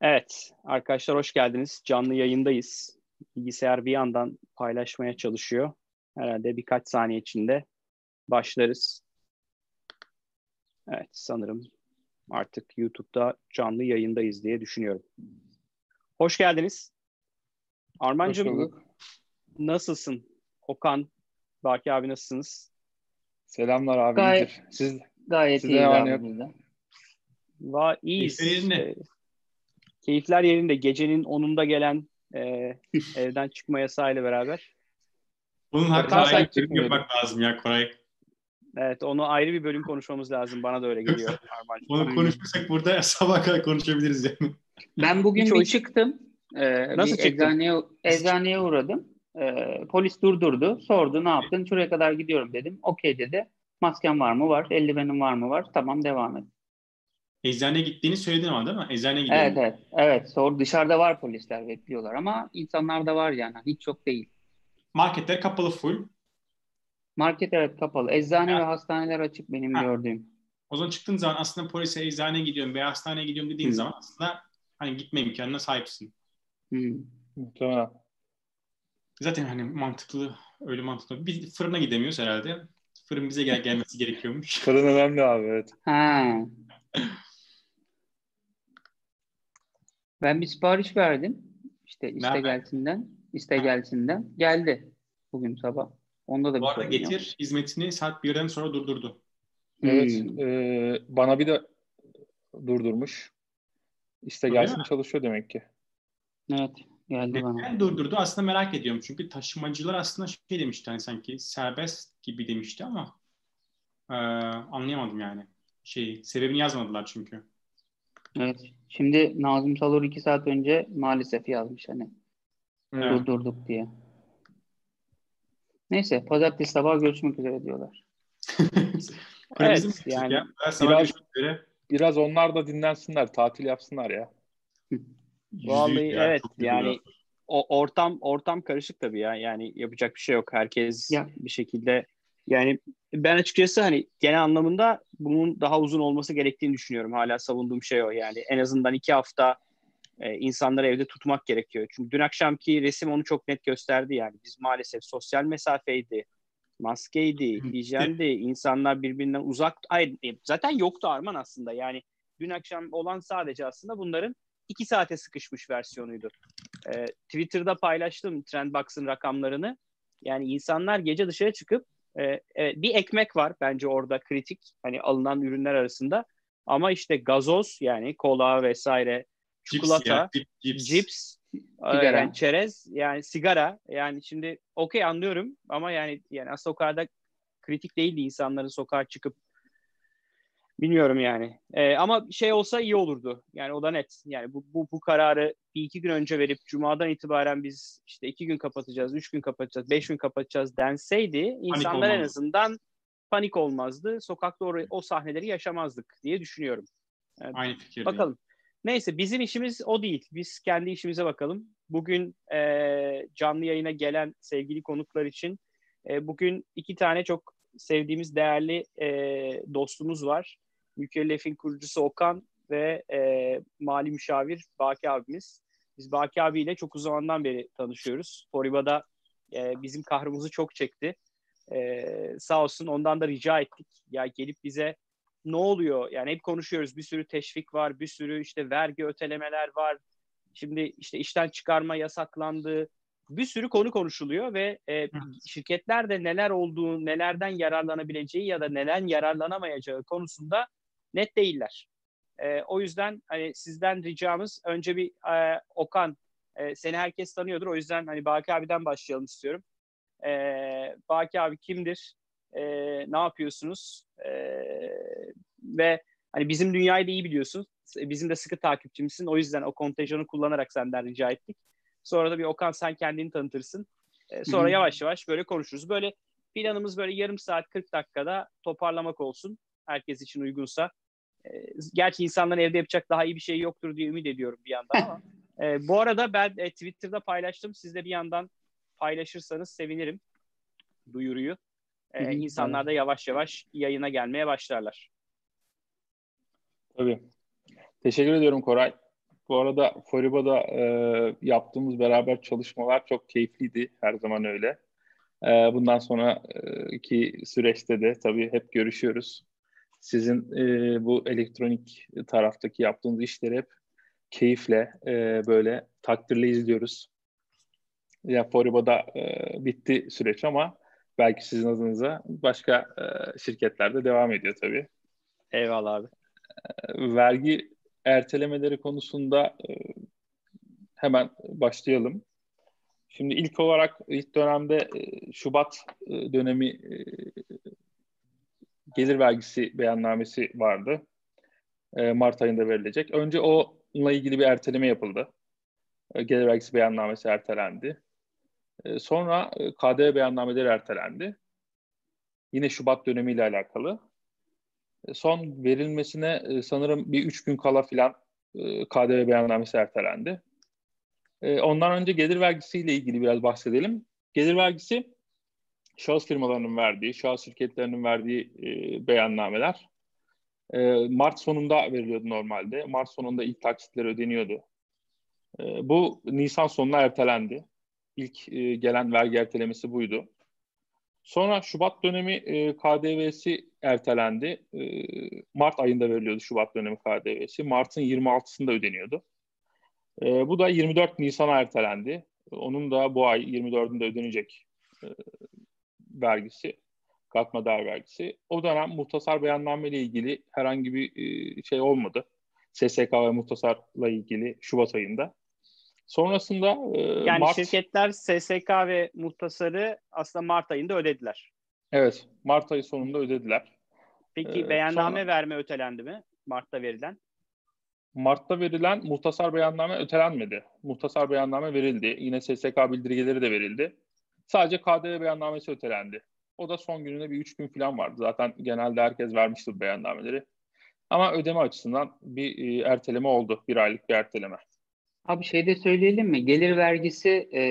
Evet, arkadaşlar hoş geldiniz. Canlı yayındayız. Bilgisayar bir yandan paylaşmaya çalışıyor. Herhalde birkaç saniye içinde başlarız. Evet, sanırım artık YouTube'da canlı yayındayız diye düşünüyorum. Hoş geldiniz. Armancığım, nasılsın? Okan, Baki abi nasılsınız? Selamlar abi. Gayet, Siz, gayet iyi abi. Va iyiyiz. Yerinde. Keyifler yerinde. Gecenin 10'unda gelen e, evden çıkma yasağıyla beraber. Bunun hakkında ayrı bir bölüm yapmak lazım ya Koray. Evet onu ayrı bir bölüm konuşmamız lazım. Bana da öyle geliyor. onu konuşmasak burada sabah kadar konuşabiliriz yani. Ben bugün Hiç bir çıktım. Ee, Nasıl bir çıktın? Eczaneye, eczaneye uğradım. Ee, polis durdurdu. Sordu ne yaptın? Şuraya kadar gidiyorum dedim. Okey dedi. Masken var mı? Var. Eldivenin var mı? Var. Tamam devam et. Eczaneye gittiğini söyledin ama değil mi? Eczaneye gidiyorum. Evet evet. Evet. Sor, dışarıda var polisler bekliyorlar ama insanlar da var yani. Hiç çok değil. Marketler kapalı full. Market evet kapalı. Eczane ha. ve hastaneler açık benim ha. gördüğüm. O zaman çıktığın zaman aslında polise eczaneye gidiyorum veya hastaneye gidiyorum dediğin hmm. zaman aslında hani gitme imkanına sahipsin. Muhtemelen. Zaten hani mantıklı, öyle mantıklı. Bir fırına gidemiyoruz herhalde. Fırın bize gel gelmesi gerekiyormuş. Fırın önemli abi evet. Ha. Ben bir sipariş verdim. İşte İstegelsin'den. İstegelsin'den. Geldi bugün sabah. Onda da bir Bu arada getir yok. hizmetini saat 1'den sonra durdurdu. Evet. Hmm. E, bana bir de durdurmuş. İşte gelsin çalışıyor demek ki. Evet. Geldi Neden bana. durdurdu? Aslında merak ediyorum. Çünkü taşımacılar aslında şey demişti hani sanki serbest gibi demişti ama e, anlayamadım yani. Şey, sebebini yazmadılar çünkü. Evet. Şimdi Nazım Salur iki saat önce maalesef yazmış hani. Evet. Durdurduk diye. Neyse pazartesi sabah görüşmek üzere diyorlar. evet yani ya. biraz, biraz onlar da dinlensinler, tatil yapsınlar ya. Vallahi ya, evet yani o ortam ortam karışık tabii ya. Yani yapacak bir şey yok. Herkes ya. bir şekilde yani ben açıkçası hani genel anlamında bunun daha uzun olması gerektiğini düşünüyorum. Hala savunduğum şey o yani. En azından iki hafta e, insanları evde tutmak gerekiyor. Çünkü dün akşamki resim onu çok net gösterdi yani. Biz maalesef sosyal mesafeydi, maskeydi, hijyendi, insanlar birbirinden uzak. Hayır, e, zaten yoktu Arman aslında. Yani dün akşam olan sadece aslında bunların iki saate sıkışmış versiyonuydu. E, Twitter'da paylaştım Trendbox'ın rakamlarını. Yani insanlar gece dışarı çıkıp e, e, bir ekmek var bence orada kritik hani alınan ürünler arasında. Ama işte gazoz yani kola vesaire, çikolata, cips, ya, cips. cips sigara. Yani çerez yani sigara yani şimdi okey anlıyorum ama yani yani aslında o kadar da kritik değildi insanların sokağa çıkıp Bilmiyorum yani. Ee, ama şey olsa iyi olurdu. Yani o da net. Yani bu, bu, bu kararı bir iki gün önce verip Cuma'dan itibaren biz işte iki gün kapatacağız, üç gün kapatacağız, beş gün kapatacağız denseydi insanlar en azından panik olmazdı. Sokakta o, o sahneleri yaşamazdık diye düşünüyorum. Yani Aynı fikir. Bakalım. Neyse bizim işimiz o değil. Biz kendi işimize bakalım. Bugün e, canlı yayına gelen sevgili konuklar için e, bugün iki tane çok sevdiğimiz değerli e, dostumuz var. Mükellef'in kurucusu Okan ve e, mali müşavir Baki abimiz. Biz Baki abiyle çok uzun zamandan beri tanışıyoruz. Foriba'da e, bizim kahrımızı çok çekti. E, sağ olsun ondan da rica ettik. Ya gelip bize ne oluyor? Yani hep konuşuyoruz. Bir sürü teşvik var, bir sürü işte vergi ötelemeler var. Şimdi işte işten çıkarma yasaklandı. Bir sürü konu konuşuluyor ve e, şirketler de neler olduğu, nelerden yararlanabileceği ya da neden yararlanamayacağı konusunda net değiller. E, o yüzden hani sizden ricamız önce bir e, Okan e, seni herkes tanıyordur. O yüzden hani Baki abiden başlayalım istiyorum. E, Baki abi kimdir? E, ne yapıyorsunuz? E, ve hani bizim dünyayı da iyi biliyorsun. Bizim de sıkı takipçimizsin. O yüzden o kontenjanı kullanarak senden rica ettik. Sonra da bir Okan sen kendini tanıtırsın. E, sonra Hı-hı. yavaş yavaş böyle konuşuruz. Böyle planımız böyle yarım saat 40 dakikada toparlamak olsun. Herkes için uygunsa. E, gerçi insanların evde yapacak daha iyi bir şey yoktur diye ümit ediyorum bir yandan ama. e, bu arada ben e, Twitter'da paylaştım. Siz de bir yandan paylaşırsanız sevinirim duyuruyu. E, insanlar da yavaş yavaş yayına gelmeye başlarlar. Tabii. Teşekkür ediyorum Koray. Bu arada Foriba'da e, yaptığımız beraber çalışmalar çok keyifliydi. Her zaman öyle. E, bundan sonraki süreçte de tabii hep görüşüyoruz. Sizin e, bu elektronik taraftaki yaptığınız işleri hep keyifle e, böyle takdirle izliyoruz. Ya Foriba'da e, bitti süreç ama belki sizin adınıza başka e, şirketlerde devam ediyor tabii. Eyvallah abi. E, vergi ertelemeleri konusunda e, hemen başlayalım. Şimdi ilk olarak ilk dönemde e, Şubat e, dönemi e, gelir vergisi beyannamesi vardı. E, Mart ayında verilecek. Önce onunla ilgili bir erteleme yapıldı. E, gelir vergisi beyannamesi ertelendi. E, sonra e, KDV beyannameleri ertelendi. Yine Şubat dönemiyle alakalı. E, son verilmesine e, sanırım bir üç gün kala filan e, KDV beyannamesi ertelendi. E, ondan önce gelir vergisiyle ilgili biraz bahsedelim. Gelir vergisi şahıs firmalarının verdiği, şahıs şirketlerinin verdiği e, beyannameler. E, Mart sonunda veriliyordu normalde. Mart sonunda ilk taksitler ödeniyordu. E, bu Nisan sonuna ertelendi. İlk e, gelen vergi ertelemesi buydu. Sonra Şubat dönemi e, KDV'si ertelendi. E, Mart ayında veriliyordu Şubat dönemi KDV'si. Mart'ın 26'sında ödeniyordu. E, bu da 24 Nisan'a ertelendi. Onun da bu ay 24'ünde ödenecek e, vergisi, katma değer vergisi. O dönem muhtasar beyanname ile ilgili herhangi bir e, şey olmadı. SSK ve muhtasarla ilgili Şubat ayında. Sonrasında e, yani Mart... şirketler SSK ve muhtasarı aslında Mart ayında ödediler. Evet, Mart ayı sonunda ödediler. Peki ee, beyanname sonra... verme ötelendi mi? Mart'ta verilen? Mart'ta verilen muhtasar beyanname ötelenmedi. Muhtasar beyanname verildi. Yine SSK bildirgeleri de verildi. Sadece KDV beyannamesi ötelendi. O da son gününde bir üç gün falan vardı. Zaten genelde herkes vermişti beyannameleri. Ama ödeme açısından bir e, erteleme oldu. Bir aylık bir erteleme. Abi şey de söyleyelim mi? Gelir vergisi e,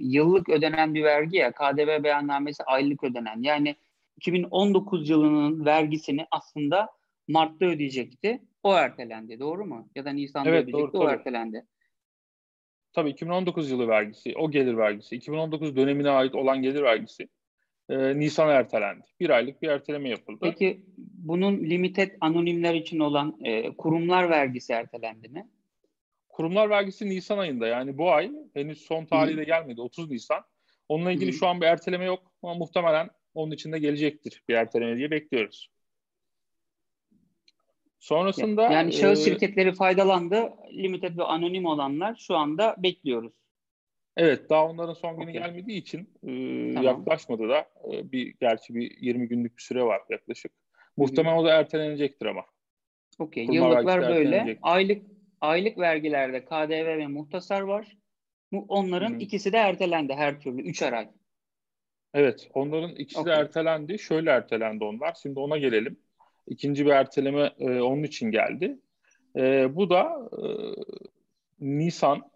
yıllık ödenen bir vergi ya. KDV beyannamesi aylık ödenen. Yani 2019 yılının vergisini aslında Mart'ta ödeyecekti. O ertelendi. Doğru mu? Ya da Nisan'da evet, ödeyecekti. Doğru, o ertelendi. Tabii 2019 yılı vergisi, o gelir vergisi, 2019 dönemine ait olan gelir vergisi e, Nisan'a ertelendi. Bir aylık bir erteleme yapıldı. Peki bunun limited anonimler için olan e, kurumlar vergisi ertelendi mi? Kurumlar vergisi Nisan ayında yani bu ay henüz son tarihi de gelmedi 30 Nisan. Onunla ilgili Hı. şu an bir erteleme yok ama muhtemelen onun içinde gelecektir bir erteleme diye bekliyoruz. Sonrasında yani şahıs e, şirketleri faydalandı. Limited ve anonim olanlar şu anda bekliyoruz. Evet, daha onların son günü okay. gelmediği için e, tamam. yaklaşmadı da e, bir gerçi bir 20 günlük bir süre var yaklaşık. Muhtemelen o da ertelenecektir ama. Okey. Yıllıklar böyle. Aylık aylık vergilerde KDV ve muhtasar var. Onların Hı-hı. ikisi de ertelendi her türlü. Üçer ay. Evet. Onların ikisi okay. de ertelendi. Şöyle ertelendi onlar. Şimdi ona gelelim. İkinci bir erteleme e, onun için geldi. E, bu da e, Nisan,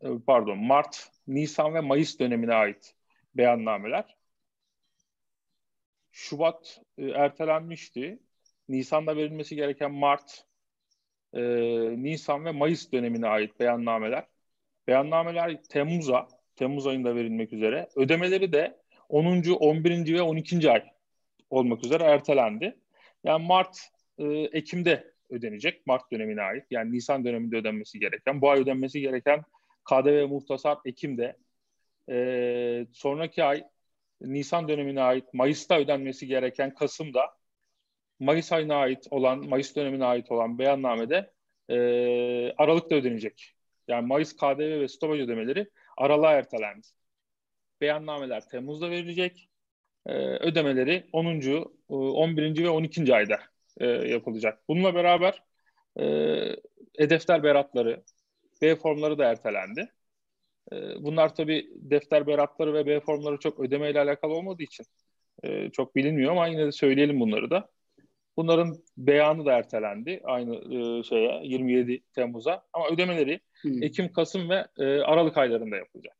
e, pardon Mart, Nisan ve Mayıs dönemine ait beyannameler. Şubat e, ertelenmişti. Nisan'da verilmesi gereken Mart, e, Nisan ve Mayıs dönemine ait beyannameler. Beyannameler Temmuz'a, Temmuz ayında verilmek üzere. Ödemeleri de 10. 11. ve 12. ay olmak üzere ertelendi. Yani Mart, e, Ekim'de ödenecek. Mart dönemine ait. Yani Nisan döneminde ödenmesi gereken. Bu ay ödenmesi gereken KDV muhtasar Ekim'de. E, sonraki ay Nisan dönemine ait Mayıs'ta ödenmesi gereken Kasım'da Mayıs ayına ait olan, Mayıs dönemine ait olan beyannamede e, Aralık'ta ödenecek. Yani Mayıs KDV ve stopaj ödemeleri aralığa ertelendi. Beyannameler Temmuz'da verilecek. E, ödemeleri 10. 11. ve 12. ayda e, yapılacak. Bununla beraber e, e-defter beratları, B formları da ertelendi. E, bunlar tabii defter beratları ve B formları çok ödemeyle alakalı olmadığı için e, çok bilinmiyor ama yine de söyleyelim bunları da. Bunların beyanı da ertelendi aynı e, şeye 27 Temmuz'a ama ödemeleri hmm. Ekim, Kasım ve e, Aralık aylarında yapılacak.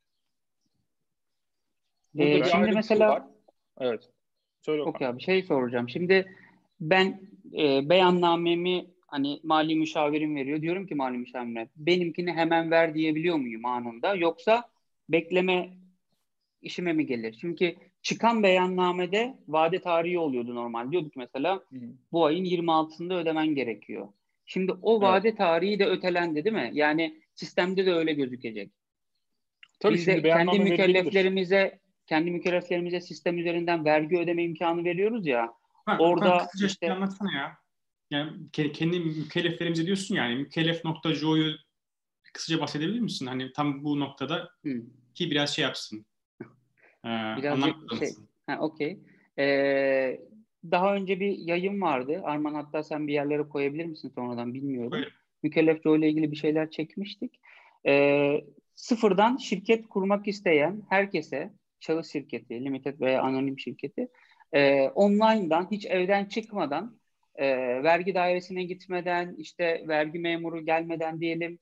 Burada ee, şimdi mesela var. Evet. Söyle Okey abi şey soracağım. Şimdi ben e, beyannamemi hani mali müşavirim veriyor. Diyorum ki mali müşavirime benimkini hemen ver diyebiliyor muyum anında yoksa bekleme işime mi gelir? Çünkü çıkan beyannamede vade tarihi oluyordu normal. Diyorduk mesela hı bu ayın 26'sında ödemen gerekiyor. Şimdi o vade evet. tarihi de ötelendi değil mi? Yani sistemde de öyle gözükecek. Tabii Biz de kendi mükelleflerimize. Kendi mükelleflerimize sistem üzerinden vergi ödeme imkanı veriyoruz ya. Ha, orada işte şey anlatsana ya. Yani kendi mükelleflerimize diyorsun yani mükellef.jo'yu kısaca bahsedebilir misin? Hani tam bu noktada hmm. ki biraz şey yapsın. Ee, Birazcık şey, ha okey. Ee, daha önce bir yayın vardı. Arman hatta sen bir yerlere koyabilir misin sonradan bilmiyorum. Mükellef Joe ile ilgili bir şeyler çekmiştik. Ee, sıfırdan şirket kurmak isteyen herkese şahıs şirketi, limited veya anonim şirketi e, online'dan hiç evden çıkmadan e, vergi dairesine gitmeden işte vergi memuru gelmeden diyelim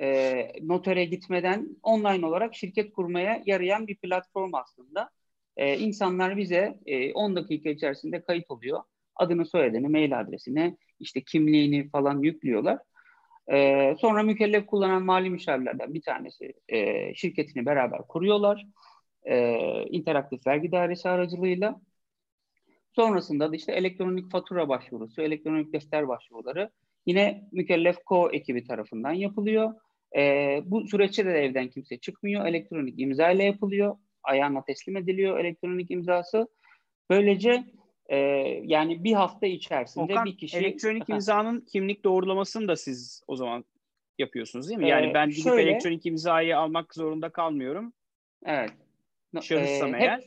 e, notere gitmeden online olarak şirket kurmaya yarayan bir platform aslında. E, insanlar bize e, 10 dakika içerisinde kayıt oluyor. Adını, soyadını, mail adresini, işte kimliğini falan yüklüyorlar. E, sonra mükellef kullanan mali müşavirlerden bir tanesi e, şirketini beraber kuruyorlar. E, interaktif vergi dairesi aracılığıyla. Sonrasında da işte elektronik fatura başvurusu, elektronik defter başvuruları yine mükellef ko ekibi tarafından yapılıyor. E, bu süreçte de evden kimse çıkmıyor. Elektronik imza ile yapılıyor. Ayağına teslim ediliyor elektronik imzası. Böylece e, yani bir hafta içerisinde Okan, bir kişi... elektronik imzanın kimlik doğrulamasını da siz o zaman yapıyorsunuz değil mi? Yani ee, ben gidip şöyle, elektronik imzayı almak zorunda kalmıyorum. Evet. Şahıssam ee, eğer.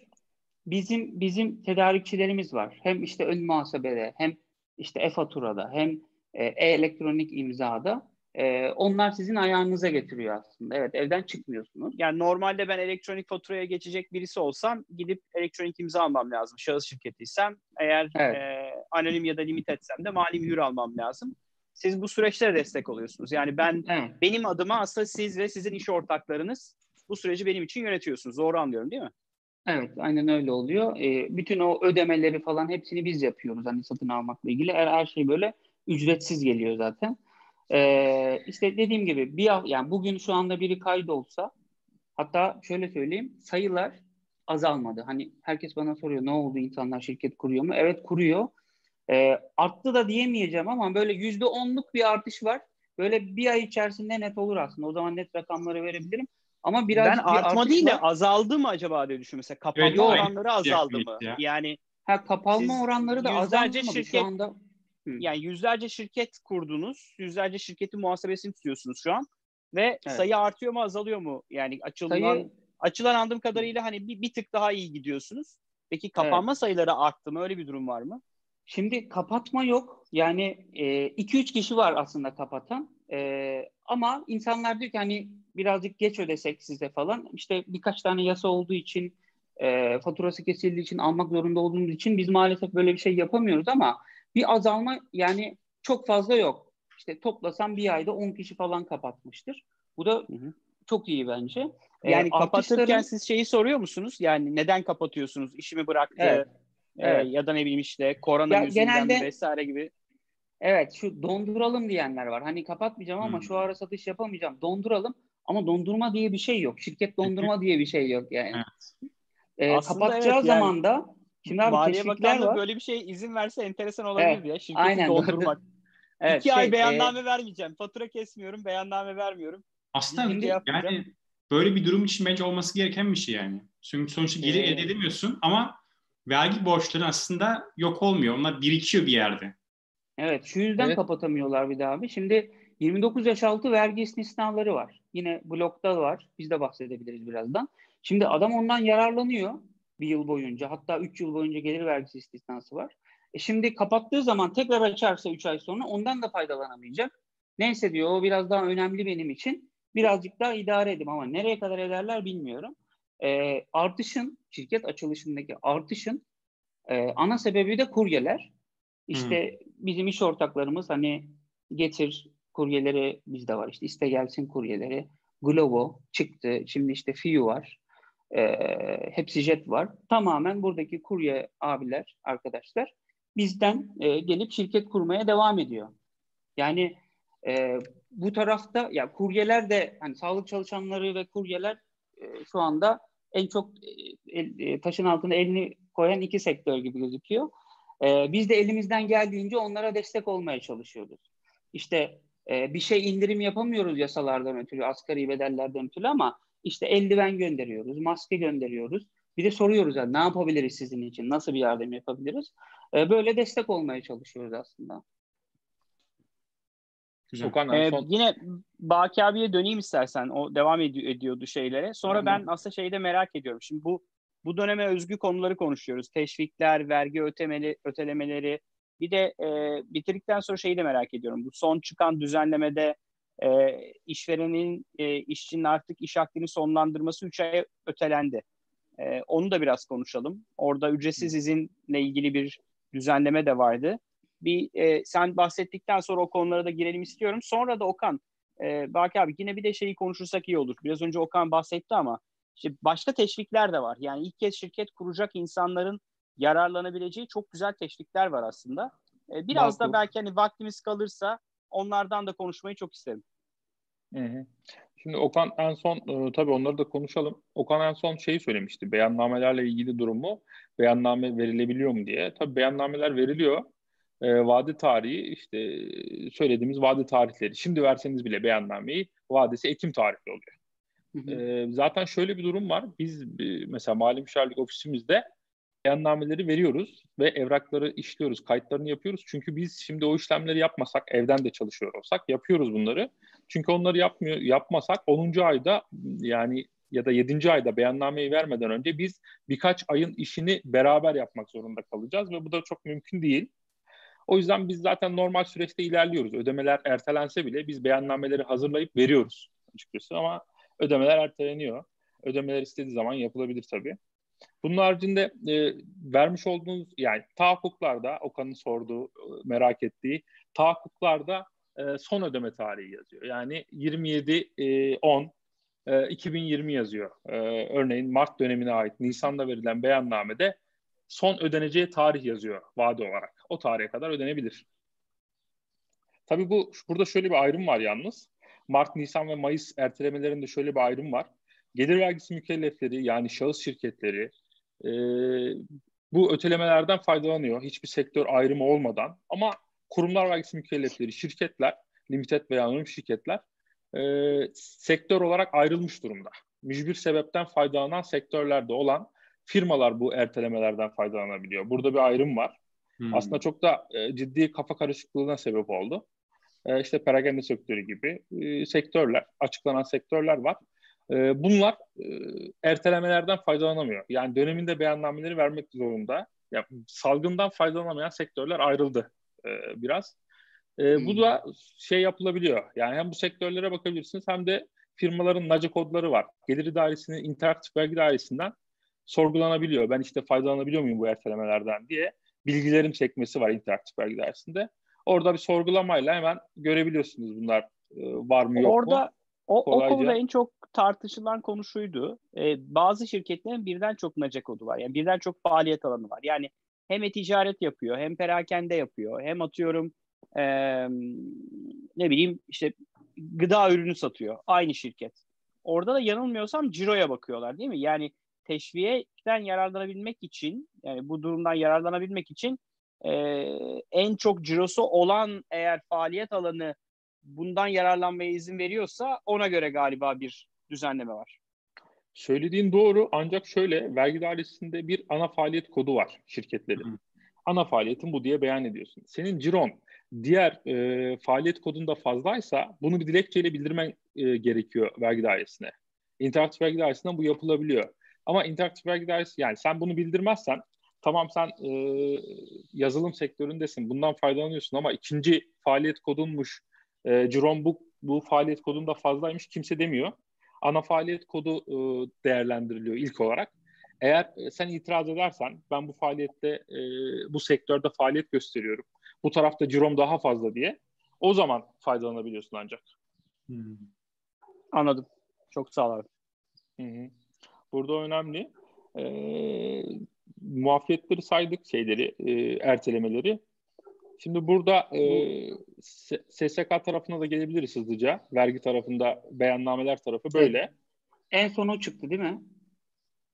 Bizim bizim tedarikçilerimiz var. Hem işte ön muhasebede hem işte e-faturada hem e, e-elektronik imzada e, onlar sizin ayağınıza getiriyor aslında. Evet evden çıkmıyorsunuz. Yani normalde ben elektronik faturaya geçecek birisi olsam gidip elektronik imza almam lazım. Şahıs şirketiysem eğer evet. e, anonim ya da limit etsem de mali mühür almam lazım. Siz bu süreçlere destek oluyorsunuz. Yani ben evet. benim adıma aslında siz ve sizin iş ortaklarınız bu süreci benim için yönetiyorsunuz. Doğru anlıyorum değil mi? Evet, aynen öyle oluyor. E, bütün o ödemeleri falan hepsini biz yapıyoruz hani satın almakla ilgili. Her, her şey böyle ücretsiz geliyor zaten. Ee, işte dediğim gibi bir yani bugün şu anda biri kaydolsa hatta şöyle söyleyeyim sayılar azalmadı. Hani herkes bana soruyor ne oldu insanlar şirket kuruyor mu? Evet kuruyor. Ee, arttı da diyemeyeceğim ama böyle yüzde onluk bir artış var. Böyle bir ay içerisinde net olur aslında. O zaman net rakamları verebilirim. Ama biraz ben artma değil de var. azaldı mı acaba diye düşünüyorum. Mesela kapanma evet, oranları azaldı mı? Ya. Yani ha kapanma oranları da azaldı mı? Şirket, şu anda yani yüzlerce şirket kurdunuz. Yüzlerce şirketin muhasebesini tutuyorsunuz şu an. Ve evet. sayı artıyor mu azalıyor mu? Yani açılan sayı... açılan andığım kadarıyla hani bir, bir tık daha iyi gidiyorsunuz. Peki kapanma evet. sayıları arttı mı? Öyle bir durum var mı? Şimdi kapatma yok. Yani 2-3 e, kişi var aslında kapatan. E, ama insanlar diyor ki hani birazcık geç ödesek size falan. İşte birkaç tane yasa olduğu için e, faturası kesildiği için almak zorunda olduğumuz için biz maalesef böyle bir şey yapamıyoruz ama bir azalma yani çok fazla yok. İşte toplasam bir ayda 10 kişi falan kapatmıştır. Bu da hı hı. çok iyi bence. Ee, yani ee, kapatırken artistlerin... siz şeyi soruyor musunuz? Yani neden kapatıyorsunuz? İşimi bıraktı evet. E, evet. ya da ne bileyim işte korona ya, yüzünden genelde, vesaire gibi. Evet şu donduralım diyenler var. Hani kapatmayacağım ama hmm. şu ara satış yapamayacağım. Donduralım ama dondurma diye bir şey yok. Şirket dondurma diye bir şey yok yani. Evet. Ee, kapatacağı evet, zaman yani, da Şimdi abi Maliye Bakanlığı var. böyle bir şey izin verse enteresan olabilir evet, ya. Şirketi aynen, doldurmak. evet, İki şey, ay beyanname e... vermeyeceğim. Fatura kesmiyorum, beyanname vermiyorum. Aslında Şimdi, yani böyle bir durum için bence olması gereken bir şey yani. Çünkü sonuçta geri ee... elde edemiyorsun ama vergi borçları aslında yok olmuyor. Onlar birikiyor bir yerde. Evet şu yüzden evet. kapatamıyorlar bir daha abi. Şimdi 29 yaş altı vergi istisnaları var. Yine blokta var. Biz de bahsedebiliriz birazdan. Şimdi adam ondan yararlanıyor bir yıl boyunca hatta üç yıl boyunca gelir vergisi istisnası var. E şimdi kapattığı zaman tekrar açarsa üç ay sonra ondan da faydalanamayacak. Neyse diyor o biraz daha önemli benim için. Birazcık daha idare edeyim ama nereye kadar ederler bilmiyorum. E, artışın, şirket açılışındaki artışın e, ana sebebi de kuryeler. İşte hmm. bizim iş ortaklarımız hani getir kuryeleri bizde var. İşte iste gelsin kuryeleri. Glovo çıktı. Şimdi işte Fiu var e, hepsi jet var. Tamamen buradaki kurye abiler, arkadaşlar bizden e, gelip şirket kurmaya devam ediyor. Yani e, bu tarafta ya kuryeler de hani sağlık çalışanları ve kuryeler e, şu anda en çok e, e, taşın altına elini koyan iki sektör gibi gözüküyor. E, biz de elimizden geldiğince onlara destek olmaya çalışıyoruz. İşte e, bir şey indirim yapamıyoruz yasalardan ötürü, asgari bedellerden ötürü ama işte eldiven gönderiyoruz, maske gönderiyoruz. Bir de soruyoruz yani ne yapabiliriz sizin için, nasıl bir yardım yapabiliriz? E, böyle destek olmaya çalışıyoruz aslında. Güzel. Okan, ee, son... Yine Baki abiye döneyim istersen. O devam ed- ediyordu şeylere. Sonra Hı-hı. ben aslında şeyi de merak ediyorum. Şimdi bu bu döneme özgü konuları konuşuyoruz. Teşvikler, vergi ötemeli, ötelemeleri. Bir de e, bitirdikten sonra şeyi de merak ediyorum. Bu son çıkan düzenlemede e, işverenin e, işçinin artık iş akdini sonlandırması 3 ay ötelendi. E, onu da biraz konuşalım. Orada ücretsiz izinle ilgili bir düzenleme de vardı bir e, sen bahsettikten sonra o konulara da girelim istiyorum. Sonra da Okan, e, Baki abi yine bir de şeyi konuşursak iyi olur. Biraz önce Okan bahsetti ama işte başka teşvikler de var. Yani ilk kez şirket kuracak insanların yararlanabileceği çok güzel teşvikler var aslında. E, biraz Makul. da belki hani vaktimiz kalırsa onlardan da konuşmayı çok isterim. Hı hı. Şimdi Okan en son e, tabii onları da konuşalım. Okan en son şeyi söylemişti. Beyannamelerle ilgili durumu beyanname verilebiliyor mu diye. Tabii beyannameler veriliyor e, vade tarihi işte söylediğimiz vade tarihleri. Şimdi verseniz bile beyannameyi vadesi Ekim tarihli oluyor. Hı hı. E, zaten şöyle bir durum var. Biz e, mesela mali müşavirlik ofisimizde beyannameleri veriyoruz ve evrakları işliyoruz, kayıtlarını yapıyoruz. Çünkü biz şimdi o işlemleri yapmasak, evden de çalışıyor olsak yapıyoruz bunları. Çünkü onları yapmıyor, yapmasak 10. ayda yani ya da 7. ayda beyannameyi vermeden önce biz birkaç ayın işini beraber yapmak zorunda kalacağız ve bu da çok mümkün değil. O yüzden biz zaten normal süreçte ilerliyoruz. Ödemeler ertelense bile biz beyannameleri hazırlayıp veriyoruz açıkçası ama ödemeler erteleniyor. Ödemeler istediği zaman yapılabilir tabii. Bunun haricinde e, vermiş olduğunuz yani tahakkuklarda Okan'ın sorduğu, merak ettiği tahakkuklarda e, son ödeme tarihi yazıyor. Yani 27 e, 10 e, 2020 yazıyor. E, örneğin Mart dönemine ait Nisan'da verilen beyannamede son ödeneceği tarih yazıyor vade olarak. O tarihe kadar ödenebilir. Tabii bu burada şöyle bir ayrım var yalnız. Mart, Nisan ve Mayıs ertelemelerinde şöyle bir ayrım var. Gelir vergisi mükellefleri yani şahıs şirketleri e, bu ötelemelerden faydalanıyor. Hiçbir sektör ayrımı olmadan. Ama kurumlar vergisi mükellefleri, şirketler, limited veya anonim şirketler e, sektör olarak ayrılmış durumda. Mücbir sebepten faydalanan sektörlerde olan firmalar bu ertelemelerden faydalanabiliyor. Burada bir ayrım var. Hmm. Aslında çok da e, ciddi kafa karışıklığına sebep oldu. E, işte perakende sektörü gibi e, sektörler, açıklanan sektörler var. E, bunlar e, ertelemelerden faydalanamıyor. Yani döneminde beyannameleri vermek zorunda. Yani salgından faydalanamayan sektörler ayrıldı e, biraz. E, hmm. Bu da şey yapılabiliyor. Yani hem bu sektörlere bakabilirsiniz hem de firmaların NACE kodları var. Gelir idaresinin interaktif vergi dairesinden sorgulanabiliyor. Ben işte faydalanabiliyor muyum bu ertelemelerden diye bilgilerim çekmesi var interaktif vergi dersinde. Orada bir sorgulamayla hemen görebiliyorsunuz bunlar e, var mı yok Orada, mu. O, o konuda en çok tartışılan konu şuydu. Ee, bazı şirketlerin birden çok NACE kodu var. Yani birden çok faaliyet alanı var. Yani hem ticaret yapıyor, hem perakende yapıyor, hem atıyorum e, ne bileyim işte gıda ürünü satıyor. Aynı şirket. Orada da yanılmıyorsam ciroya bakıyorlar değil mi? Yani teşvikten yararlanabilmek için yani bu durumdan yararlanabilmek için e, en çok cirosu olan eğer faaliyet alanı bundan yararlanmaya izin veriyorsa ona göre galiba bir düzenleme var. Söylediğin doğru ancak şöyle vergi dairesinde bir ana faaliyet kodu var şirketlerin. Hı. Ana faaliyetin bu diye beyan ediyorsun. Senin ciron diğer e, faaliyet kodunda fazlaysa bunu bir dilekçeyle bildirmen e, gerekiyor vergi dairesine. İnteraktif vergi dairesinden bu yapılabiliyor. Ama interaktif vergi dairesi yani sen bunu bildirmezsen tamam sen e, yazılım sektöründesin bundan faydalanıyorsun ama ikinci faaliyet kodunmuş e, Jerome bu, bu faaliyet kodunda fazlaymış kimse demiyor. Ana faaliyet kodu e, değerlendiriliyor ilk olarak. Eğer e, sen itiraz edersen ben bu faaliyette e, bu sektörde faaliyet gösteriyorum. Bu tarafta cirom daha fazla diye o zaman faydalanabiliyorsun ancak. Hmm. Anladım. Çok sağ ol abi. Hı hı burada önemli. E, muafiyetleri saydık şeyleri, e, ertelemeleri. Şimdi burada e, SSK tarafına da gelebiliriz hızlıca. Vergi tarafında beyannameler tarafı böyle. En sonu çıktı değil mi?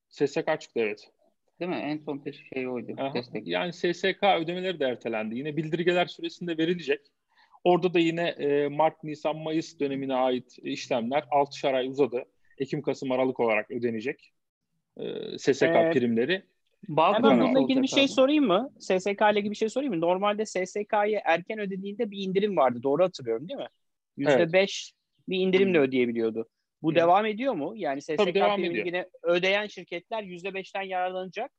SSK çıktı evet. Değil mi? En son şey oydu. Aha. Destek. Yani SSK ödemeleri de ertelendi. Yine bildirgeler süresinde verilecek. Orada da yine e, Mart, Nisan, Mayıs dönemine ait işlemler 6'şar ay uzadı. Ekim, Kasım, Aralık olarak ödenecek. E, SSK ee, primleri. Bağkur Hemen bununla ilgili bir şey sorayım mı? SSK ile ilgili bir şey sorayım mı? Normalde SSK'yı erken ödediğinde bir indirim vardı. Doğru hatırlıyorum değil mi? %5 evet. bir indirimle ödeyebiliyordu. Bu evet. devam ediyor mu? Yani SSK primini ödeyen şirketler %5'ten yararlanacak.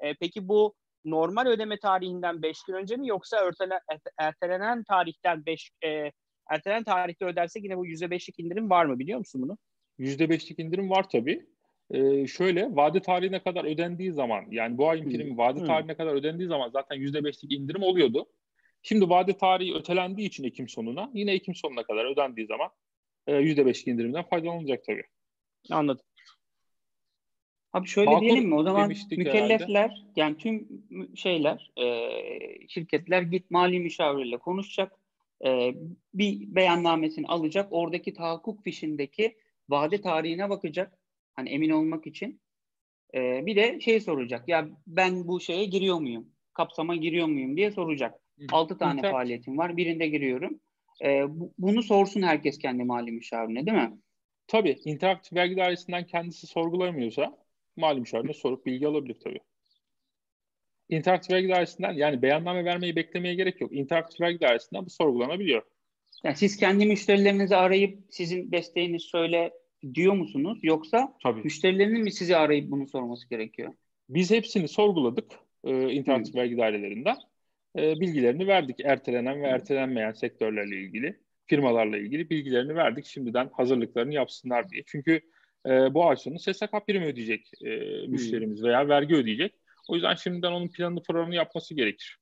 E, peki bu normal ödeme tarihinden 5 gün önce mi yoksa ertele, ertelenen tarihten 5 e, ertelenen tarihte öderse yine bu %5'lik indirim var mı biliyor musun bunu? %5'lik indirim var tabii. Ee, şöyle vade tarihine kadar ödendiği zaman yani bu ayın primi vade tarihine kadar ödendiği zaman zaten %5'lik indirim oluyordu. Şimdi vade tarihi ötelendiği için Ekim sonuna yine Ekim sonuna kadar ödendiği zaman e, %5'lik indirimden faydalanılacak tabii. Anladım. Abi şöyle Bağkur diyelim mi? O zaman mükellefler herhalde. yani tüm şeyler e, şirketler git mali müşavirle konuşacak. E, bir beyannamesini alacak. Oradaki tahakkuk fişindeki vade tarihine bakacak. Hani emin olmak için. E, bir de şey soracak. Ya ben bu şeye giriyor muyum? Kapsama giriyor muyum diye soracak. Altı tane İnter- faaliyetim var. Birinde giriyorum. E, bu, bunu sorsun herkes kendi mali müşavirine değil mi? Tabii. interaktif vergi dairesinden kendisi sorgulamıyorsa mali müşavirine sorup bilgi alabilir tabii. İnteraktif vergi dairesinden yani beyanname vermeyi beklemeye gerek yok. İnteraktif vergi dairesinden bu sorgulanabiliyor. Yani siz kendi müşterilerinizi arayıp sizin desteğiniz söyle diyor musunuz? Yoksa Tabii. müşterilerinin mi sizi arayıp bunu sorması gerekiyor? Biz hepsini sorguladık e, interaktif hmm. vergi dairelerinden. E, bilgilerini verdik. Ertelenen ve ertelenmeyen sektörlerle ilgili, firmalarla ilgili bilgilerini verdik. Şimdiden hazırlıklarını yapsınlar diye. Çünkü e, bu ay sonu SSK prim ödeyecek e, müşterimiz veya vergi ödeyecek. O yüzden şimdiden onun planını programını yapması gerekir.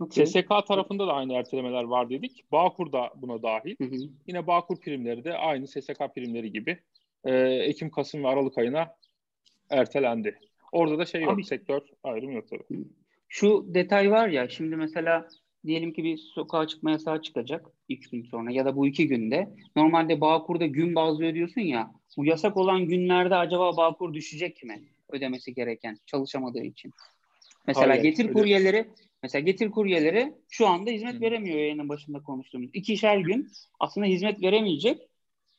Okay. SSK tarafında da aynı ertelemeler var dedik. Bağkur da buna dahil. Hı hı. Yine Bağkur primleri de aynı SSK primleri gibi e, Ekim, Kasım ve Aralık ayına ertelendi. Orada da şey yok, Abi, sektör ayrım yok tabii. Şu detay var ya, şimdi mesela diyelim ki bir sokağa çıkma yasağı çıkacak iki gün sonra ya da bu iki günde. Normalde Bağkur'da gün bazlı ödüyorsun ya. Bu yasak olan günlerde acaba Bağkur düşecek mi? Ödemesi gereken çalışamadığı için. Mesela Hayır, getir öyle. Mesela getir kuryeleri şu anda hizmet veremiyor yayının başında konuştuğumuz. İkişer gün aslında hizmet veremeyecek.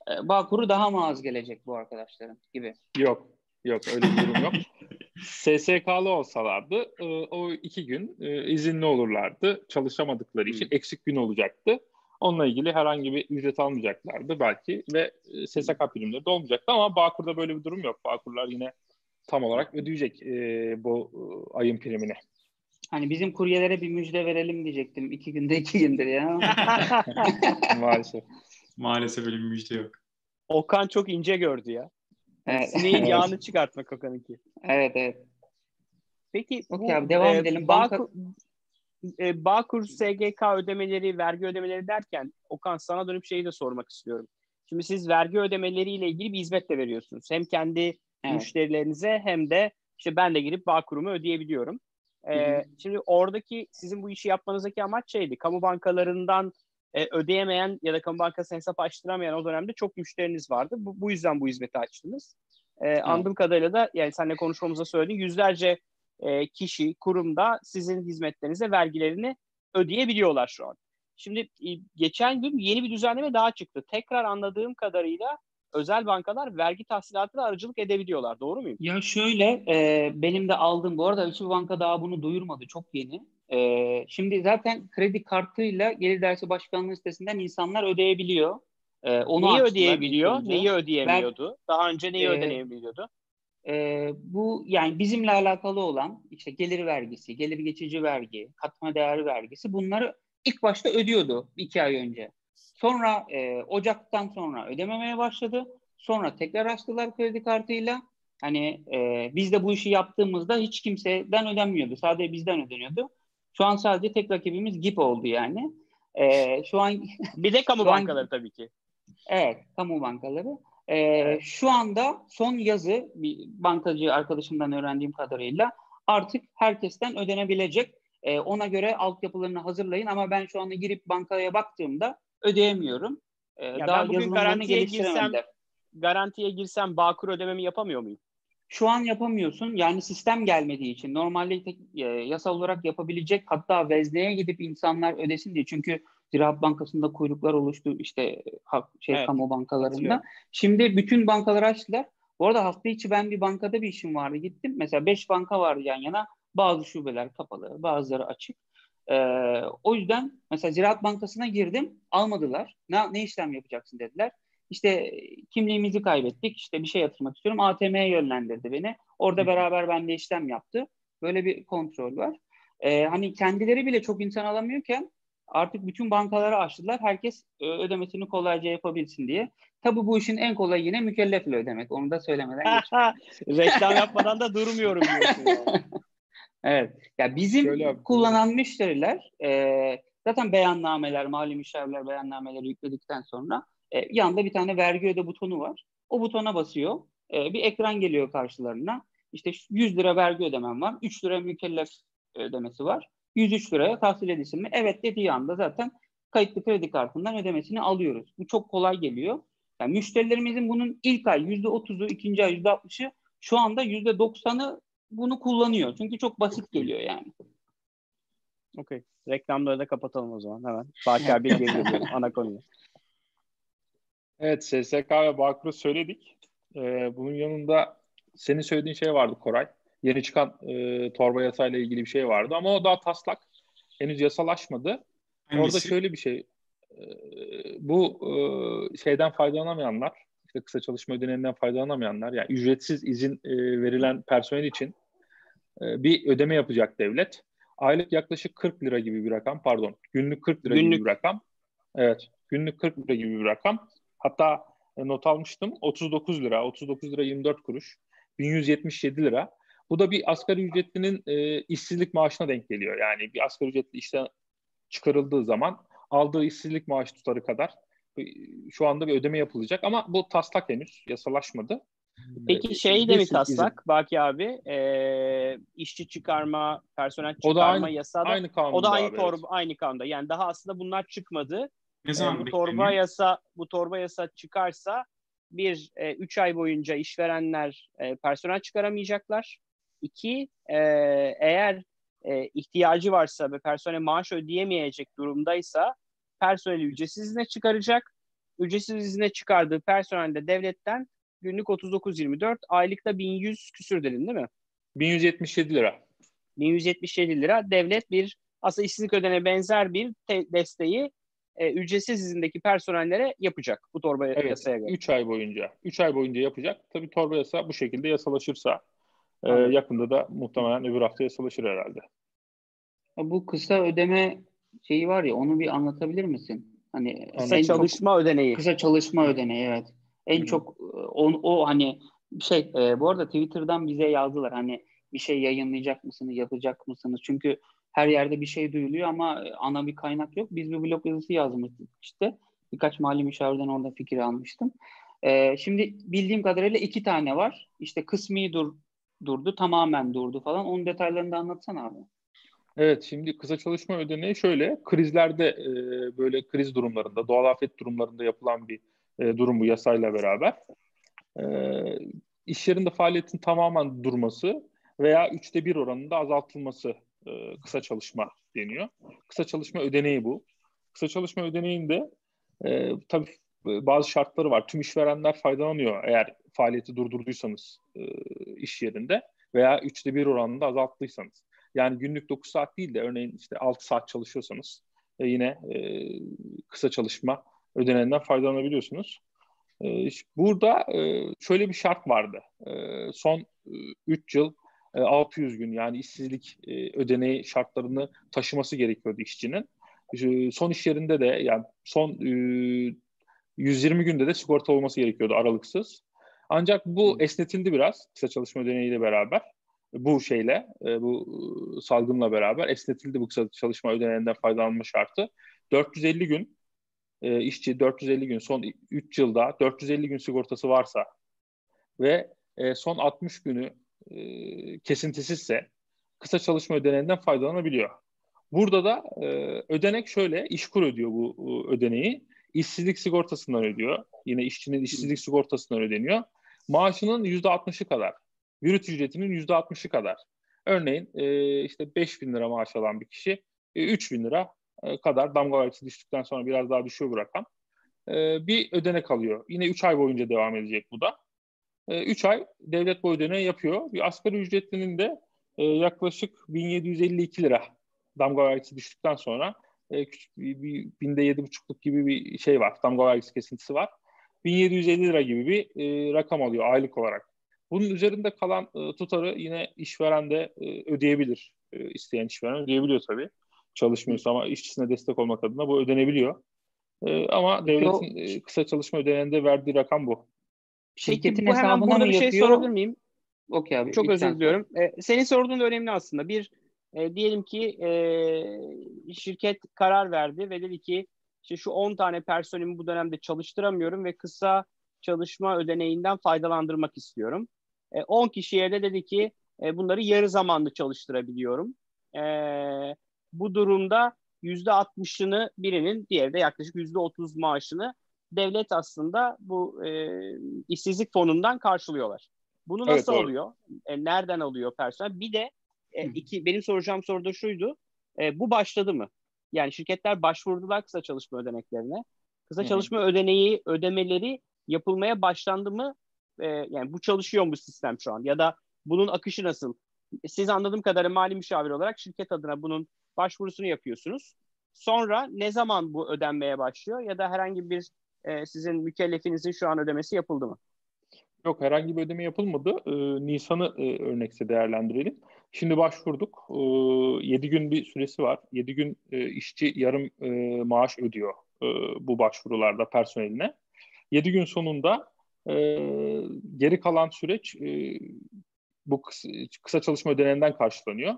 E, Bağkur'u daha mı az gelecek bu arkadaşların gibi? Yok. Yok öyle bir durum yok. SSK'lı olsalardı e, o iki gün e, izinli olurlardı. Çalışamadıkları için eksik gün olacaktı. Onunla ilgili herhangi bir ücret almayacaklardı belki ve e, SSK primleri de olmayacaktı ama Bağkur'da böyle bir durum yok. Bağkurlar yine tam olarak ödeyecek bu ayın primini. Hani bizim kuryelere bir müjde verelim diyecektim. iki günde iki gündür ya. Maalesef. Maalesef öyle bir müjde yok. Okan çok ince gördü ya. Evet. Sineğin yağını çıkartmak Okan'ınki. Evet evet. Peki okay, bu, abi, devam e, edelim. Banka... Bağkur, e, Bağkur SGK ödemeleri, vergi ödemeleri derken Okan sana dönüp şeyi de sormak istiyorum. Şimdi siz vergi ödemeleriyle ilgili bir hizmet de veriyorsunuz. Hem kendi evet. müşterilerinize hem de işte ben de girip Bağkur'umu ödeyebiliyorum. Ee, şimdi oradaki sizin bu işi yapmanızdaki amaç şeydi. Kamu bankalarından e, ödeyemeyen ya da kamu bankasına hesap açtıramayan o dönemde çok müşteriniz vardı. Bu, bu yüzden bu hizmeti açtınız. E, evet. Anladığım kadarıyla da yani seninle konuşmamıza söyledin yüzlerce e, kişi, kurumda sizin hizmetlerinize vergilerini ödeyebiliyorlar şu an. Şimdi e, geçen gün yeni bir düzenleme daha çıktı. Tekrar anladığım kadarıyla özel bankalar vergi tahsilatına aracılık edebiliyorlar. Doğru muyum? Ya şöyle e, benim de aldığım bu arada hiçbir banka daha bunu duyurmadı. Çok yeni. E, şimdi zaten kredi kartıyla Gelir Dersi Başkanlığı sitesinden insanlar ödeyebiliyor. E, onu neyi ödeyebiliyor? Neyi ödeyemiyordu? Ben, Daha önce neyi e, ödeyebiliyordu? E, bu yani bizimle alakalı olan işte gelir vergisi, gelir geçici vergi, katma değer vergisi bunları ilk başta ödüyordu iki ay önce. Sonra e, Ocak'tan sonra ödememeye başladı. Sonra tekrar açtılar kredi kartıyla. Hani e, biz de bu işi yaptığımızda hiç kimseden ödenmiyordu. Sadece bizden ödeniyordu. Şu an sadece tek rakibimiz GIP oldu yani. E, şu an bir de kamu bankaları an, tabii ki. Evet, kamu bankaları. E, evet. Şu anda son yazı bir bankacı arkadaşımdan öğrendiğim kadarıyla artık herkesten ödenebilecek E, ona göre altyapılarını hazırlayın ama ben şu anda girip bankaya baktığımda ödeyemiyorum. E, ya daha ben bugün garantiye girsem, garantiye girsem Bağkur ödememi yapamıyor muyum? Şu an yapamıyorsun. Yani sistem gelmediği için. Normalde tek, e, yasal olarak yapabilecek hatta vezneye gidip insanlar ödesin diye. Çünkü Ziraat Bankası'nda kuyruklar oluştu işte şey evet, kamu bankalarında. Şimdi bütün bankaları açtılar. Bu arada hafta içi ben bir bankada bir işim vardı. Gittim. Mesela 5 banka vardı yan yana. Bazı şubeler kapalı, bazıları açık. Ee, o yüzden mesela Ziraat Bankası'na girdim. Almadılar. Ne, ne işlem yapacaksın dediler. İşte kimliğimizi kaybettik. İşte bir şey yatırmak istiyorum. ATM'ye yönlendirdi beni. Orada beraber bende işlem yaptı. Böyle bir kontrol var. Ee, hani kendileri bile çok insan alamıyorken artık bütün bankaları açtılar. Herkes e, ödemesini kolayca yapabilsin diye. Tabi bu işin en kolay yine mükellefle ödemek. Onu da söylemeden Reklam yapmadan da durmuyorum diyorsun. evet. Ya bizim kullanan müşteriler e, zaten beyannameler, mali müşavirler beyannameleri yükledikten sonra e, yanında bir tane vergi öde butonu var. O butona basıyor. E, bir ekran geliyor karşılarına. İşte 100 lira vergi ödemem var. 3 lira mükellef ödemesi var. 103 liraya tahsil edilsin mi? Evet dediği anda zaten kayıtlı kredi kartından ödemesini alıyoruz. Bu çok kolay geliyor. Yani müşterilerimizin bunun ilk ay %30'u, ikinci ay %60'ı şu anda %90'ı bunu kullanıyor. Çünkü çok basit geliyor yani. Okey. Reklamları da kapatalım o zaman hemen. Fatih abi geri geliyorum ana konuya. Evet SSK ve Bağkur'u söyledik. Ee, bunun yanında senin söylediğin şey vardı Koray. Yeni çıkan e, torba yasayla ilgili bir şey vardı ama o daha taslak. Henüz yasalaşmadı. Hangisi? Orada şöyle bir şey. E, bu e, şeyden faydalanamayanlar, işte kısa çalışma ödeneğinden faydalanamayanlar, yani ücretsiz izin e, verilen personel için e, bir ödeme yapacak devlet. Aylık yaklaşık 40 lira gibi bir rakam, pardon, günlük 40 lira günlük. gibi bir rakam. Evet, günlük 40 lira gibi bir rakam. Hatta e, not almıştım 39 lira, 39 lira 24 kuruş, 1177 lira. Bu da bir asgari ücretlinin e, işsizlik maaşına denk geliyor. Yani bir asgari ücretli işten çıkarıldığı zaman aldığı işsizlik maaşı tutarı kadar e, şu anda bir ödeme yapılacak ama bu taslak henüz yasalaşmadı. Peki e, şey de mi taslak. Baki abi e, işçi çıkarma, personel çıkarma o da aynı, yasada aynı o da aynı abi, torba evet. aynı kanunda. Yani daha aslında bunlar çıkmadı. Ne zaman e, bu torba yasa bu torba yasa çıkarsa bir e, üç ay boyunca işverenler e, personel çıkaramayacaklar. İki, e, eğer e, ihtiyacı varsa ve personel maaş ödeyemeyecek durumdaysa personeli ücretsiz izne çıkaracak. Ücretsiz izne çıkardığı personel de devletten günlük 39.24, aylıkta 1100 küsür dedin değil mi? 1177 lira. 1177 lira. Devlet bir aslında işsizlik ödene benzer bir te- desteği e, ücretsiz izindeki personellere yapacak bu torba evet, yasaya göre. 3 ay boyunca. 3 ay boyunca yapacak. Tabii torba yasa bu şekilde yasalaşırsa ee, yakında da muhtemelen öbür hafta yasalaşır herhalde. Bu kısa ödeme şeyi var ya onu bir anlatabilir misin? Hani kısa çalışma çok, ödeneği. Kısa çalışma ödeneği evet. En Hı. çok o, o hani şey e, bu arada Twitter'dan bize yazdılar hani bir şey yayınlayacak mısınız, yapacak mısınız? Çünkü her yerde bir şey duyuluyor ama ana bir kaynak yok. Biz bir blog yazısı yazmıştık işte. Birkaç mali müşavirden orada fikir almıştım. Ee, şimdi bildiğim kadarıyla iki tane var. İşte kısmi dur durdu, tamamen durdu falan. Onun detaylarını da anlatsana abi. Evet, şimdi kısa çalışma ödeneği şöyle, krizlerde e, böyle kriz durumlarında, doğal afet durumlarında yapılan bir e, durum bu yasayla beraber. E, iş yerinde faaliyetin tamamen durması veya üçte bir oranında azaltılması e, kısa çalışma deniyor. Kısa çalışma ödeneği bu. Kısa çalışma ödeneğinde e, tabii bazı şartları var. Tüm işverenler faydalanıyor eğer faaliyeti durdurduysanız e, iş yerinde veya üçte bir oranında azalttıysanız. Yani günlük 9 saat değil de örneğin işte 6 saat çalışıyorsanız e, yine e, kısa çalışma ödenenden faydalanabiliyorsunuz. E, burada e, şöyle bir şart vardı. E, son 3 e, yıl e, 600 gün yani işsizlik e, ödeneği şartlarını taşıması gerekiyordu işçinin. E, son iş yerinde de yani son e, 120 günde de sigorta olması gerekiyordu aralıksız. Ancak bu esnetildi biraz kısa çalışma ödeneğiyle beraber. Bu şeyle, e, bu e, salgınla beraber esnetildi bu kısa çalışma ödeneğinden faydalanma şartı. 450 gün e, işçi 450 gün son 3 yılda 450 gün sigortası varsa ve son 60 günü kesintisizse kısa çalışma ödeneğinden faydalanabiliyor. Burada da e, ödenek şöyle, işkur ödüyor bu, bu ödeneği. İşsizlik sigortasından ödüyor. Yine işçinin işsizlik sigortasından ödeniyor. Maaşının yüzde 60'ı kadar. Bürüt ücretinin yüzde 60'ı kadar. Örneğin e, işte 5 bin lira maaş alan bir kişi e, 3 bin lira e, kadar damga vergisi düştükten sonra biraz daha düşüyor bu rakam. E, bir ödenek alıyor. Yine 3 ay boyunca devam edecek bu da. 3 e, ay devlet bu ödeneği yapıyor. Bir asgari ücretlinin de yaklaşık 1752 lira damga vergisi düştükten sonra küçük bir binde yedi buçukluk gibi bir şey var. Damga vergisi kesintisi var. 1750 lira gibi bir e, rakam alıyor aylık olarak. Bunun üzerinde kalan e, tutarı yine işveren de e, ödeyebilir. E, isteyen işveren ödeyebiliyor tabii. Çalışmıyorsa ama işçisine destek olmak adına bu ödenebiliyor. E, ama devletin e, kısa çalışma ödeneğinde verdiği rakam bu. Şirketin bu hemen burada bir şey sorabilir miyim? Okey abi. Çok özür diliyorum. Ee, senin sorduğun da önemli aslında. Bir, e, diyelim ki e, şirket karar verdi ve dedi ki işte şu 10 tane personelimi bu dönemde çalıştıramıyorum ve kısa çalışma ödeneğinden faydalandırmak istiyorum. E, 10 kişiye de dedi ki e, bunları yarı zamanlı çalıştırabiliyorum. E, bu durumda %60'ını birinin, diğeri de yaklaşık %30 maaşını devlet aslında bu e, işsizlik fonundan karşılıyorlar. Bunu nasıl evet, oluyor? E, nereden alıyor personel? Bir de e, iki benim soracağım soru da şuydu. E, bu başladı mı? Yani şirketler başvurdular kısa çalışma ödeneklerine. Kısa Hı-hı. çalışma ödeneği ödemeleri yapılmaya başlandı mı? E, yani bu çalışıyor mu sistem şu an? Ya da bunun akışı nasıl? Siz anladığım kadarıyla mali müşavir olarak şirket adına bunun başvurusunu yapıyorsunuz. Sonra ne zaman bu ödenmeye başlıyor ya da herhangi bir e, sizin mükellefinizin şu an ödemesi yapıldı mı? Yok herhangi bir ödeme yapılmadı. Ee, Nisan'ı e, örnekse değerlendirelim. Şimdi başvurduk. Ee, 7 gün bir süresi var. 7 gün e, işçi yarım e, maaş ödüyor e, bu başvurularda personeline. 7 gün sonunda e, geri kalan süreç e, bu kısa, kısa çalışma ödeneğinden karşılanıyor.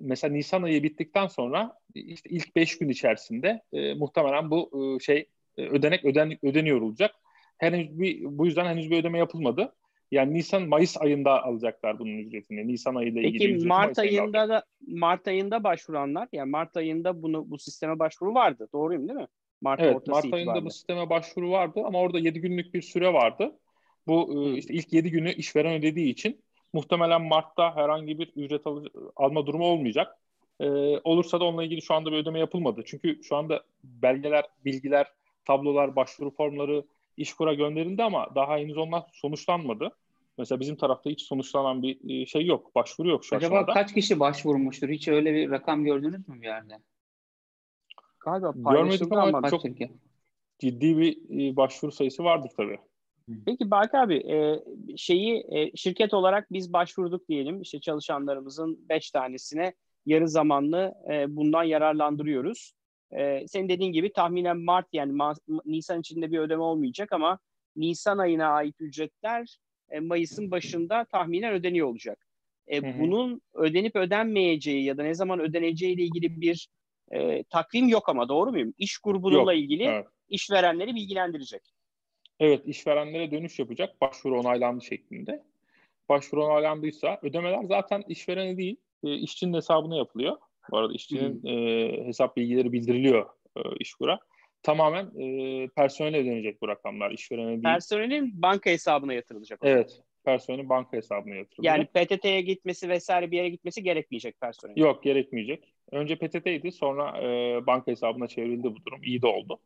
Mesela Nisan ayı bittikten sonra işte ilk 5 gün içerisinde e, muhtemelen bu e, şey e, ödenek öden, ödeniyor olacak. Henüz bir, bu yüzden henüz bir ödeme yapılmadı. Yani Nisan Mayıs ayında alacaklar bunun ücretini. Nisan ayıyla ilgili Peki ücreti Mart ayında da Mart ayında başvuranlar yani Mart ayında bunu bu sisteme başvuru vardı. Doğruyum değil mi? Mart evet, ortası Mart itibariyle. ayında bu sisteme başvuru vardı ama orada 7 günlük bir süre vardı. Bu e, işte ilk 7 günü işveren ödediği için muhtemelen Mart'ta herhangi bir ücret al- alma durumu olmayacak. Ee, olursa da onunla ilgili şu anda bir ödeme yapılmadı. Çünkü şu anda belgeler, bilgiler, tablolar, başvuru formları İşkur'a gönderildi ama daha henüz onlar sonuçlanmadı. Mesela bizim tarafta hiç sonuçlanan bir e, şey yok. Başvuru yok şu Acaba aşamada. kaç kişi başvurmuştur? Hiç öyle bir rakam gördünüz mü bir yerde? Galiba Görmedik ama, ama çok ciddi bir e, başvuru sayısı vardır tabii. Peki Baki abi e, şeyi şirket olarak biz başvurduk diyelim. İşte çalışanlarımızın beş tanesine yarı zamanlı bundan yararlandırıyoruz. E, senin dediğin gibi tahminen Mart yani Ma- Nisan içinde bir ödeme olmayacak ama Nisan ayına ait ücretler e, Mayıs'ın başında tahminen ödeniyor olacak. E, bunun ödenip ödenmeyeceği ya da ne zaman ödeneceği ile ilgili bir e, takvim yok ama doğru muyum? İş grubununla yok, ilgili evet. işverenleri bilgilendirecek. Evet, işverenlere dönüş yapacak başvuru onaylandı şeklinde. Başvuru onaylandıysa ödemeler zaten işverene değil, e, işçinin hesabına yapılıyor. Bu arada işçinin e, hesap bilgileri bildiriliyor e, işkura. Tamamen e, personele ödenecek bu rakamlar. işverene değil. Personelin banka hesabına yatırılacak. Evet. Personelin banka hesabına yatırılacak. Yani PTT'ye gitmesi vesaire bir yere gitmesi gerekmeyecek personelin. Yok gerekmeyecek. Önce PTT'ydi sonra e, banka hesabına çevrildi bu durum. İyi de oldu.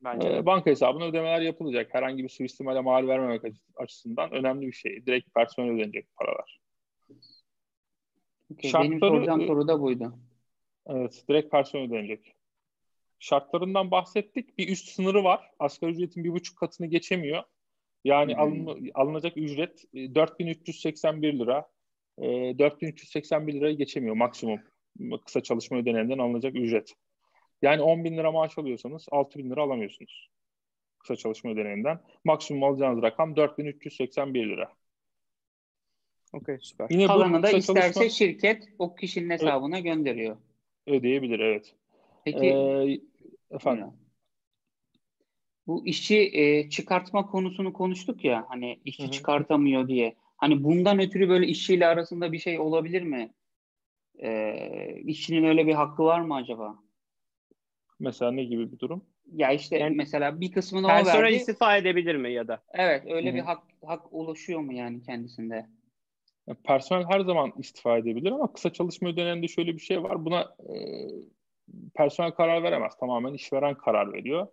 Bence e, banka hesabına ödemeler yapılacak. Herhangi bir suistimale mal vermemek açısından önemli bir şey. Direkt personel ödenecek paralar. Okay, Şartları, benim soracağım soru da buydu. Evet, direkt personel ödenecek. Şartlarından bahsettik. Bir üst sınırı var. Asgari ücretin bir buçuk katını geçemiyor. Yani hmm. alın, alınacak ücret 4381 e, lira. E, 4381 lirayı geçemiyor maksimum. Kısa çalışma ödeneğinden alınacak ücret. Yani 10 bin lira maaş alıyorsanız 6 bin lira alamıyorsunuz. Kısa çalışma ödeneğinden. Maksimum alacağınız rakam 4381 lira. Okey süper. Yine Kalanı da isterse çalışma... şirket o kişinin hesabına evet. gönderiyor. Ödeyebilir evet. Peki ee, efendim. Bu işçi e, çıkartma konusunu konuştuk ya hani işçi Hı-hı. çıkartamıyor diye. Hani bundan ötürü böyle işçiyle arasında bir şey olabilir mi? E, işçinin öyle bir hakkı var mı acaba? Mesela ne gibi bir durum? Ya işte yani, mesela bir kısmını o verdi. Personel istifa edebilir mi ya da? Evet öyle Hı-hı. bir hak hak ulaşıyor mu yani kendisinde? personel her zaman istifa edebilir ama kısa çalışma ödeneğinde şöyle bir şey var. Buna e, personel karar veremez. Tamamen işveren karar veriyor.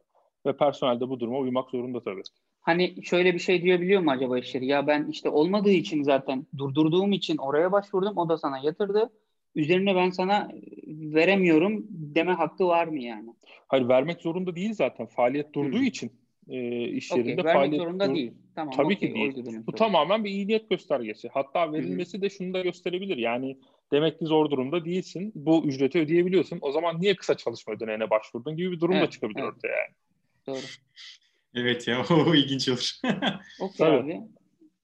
Ve personel de bu duruma uymak zorunda tabii. Hani şöyle bir şey diyebiliyor mu acaba işleri? Ya ben işte olmadığı için zaten durdurduğum için oraya başvurdum. O da sana yatırdı. Üzerine ben sana veremiyorum deme hakkı var mı yani? Hayır vermek zorunda değil zaten. Faaliyet durduğu hmm. için e, iş okay, yerinde vermek faaliyet zorunda dur- değil. Tamam, Tabii okay, ki değil. Bu tamamen bir iyi niyet göstergesi. Hatta verilmesi hmm. de şunu da gösterebilir. Yani demek ki zor durumda değilsin. Bu ücreti ödeyebiliyorsun. O zaman niye kısa çalışma ödeneğine başvurdun gibi bir durum evet, da çıkabilir evet. ortaya yani. Doğru. Evet ya o ilginç olur. Okey abi.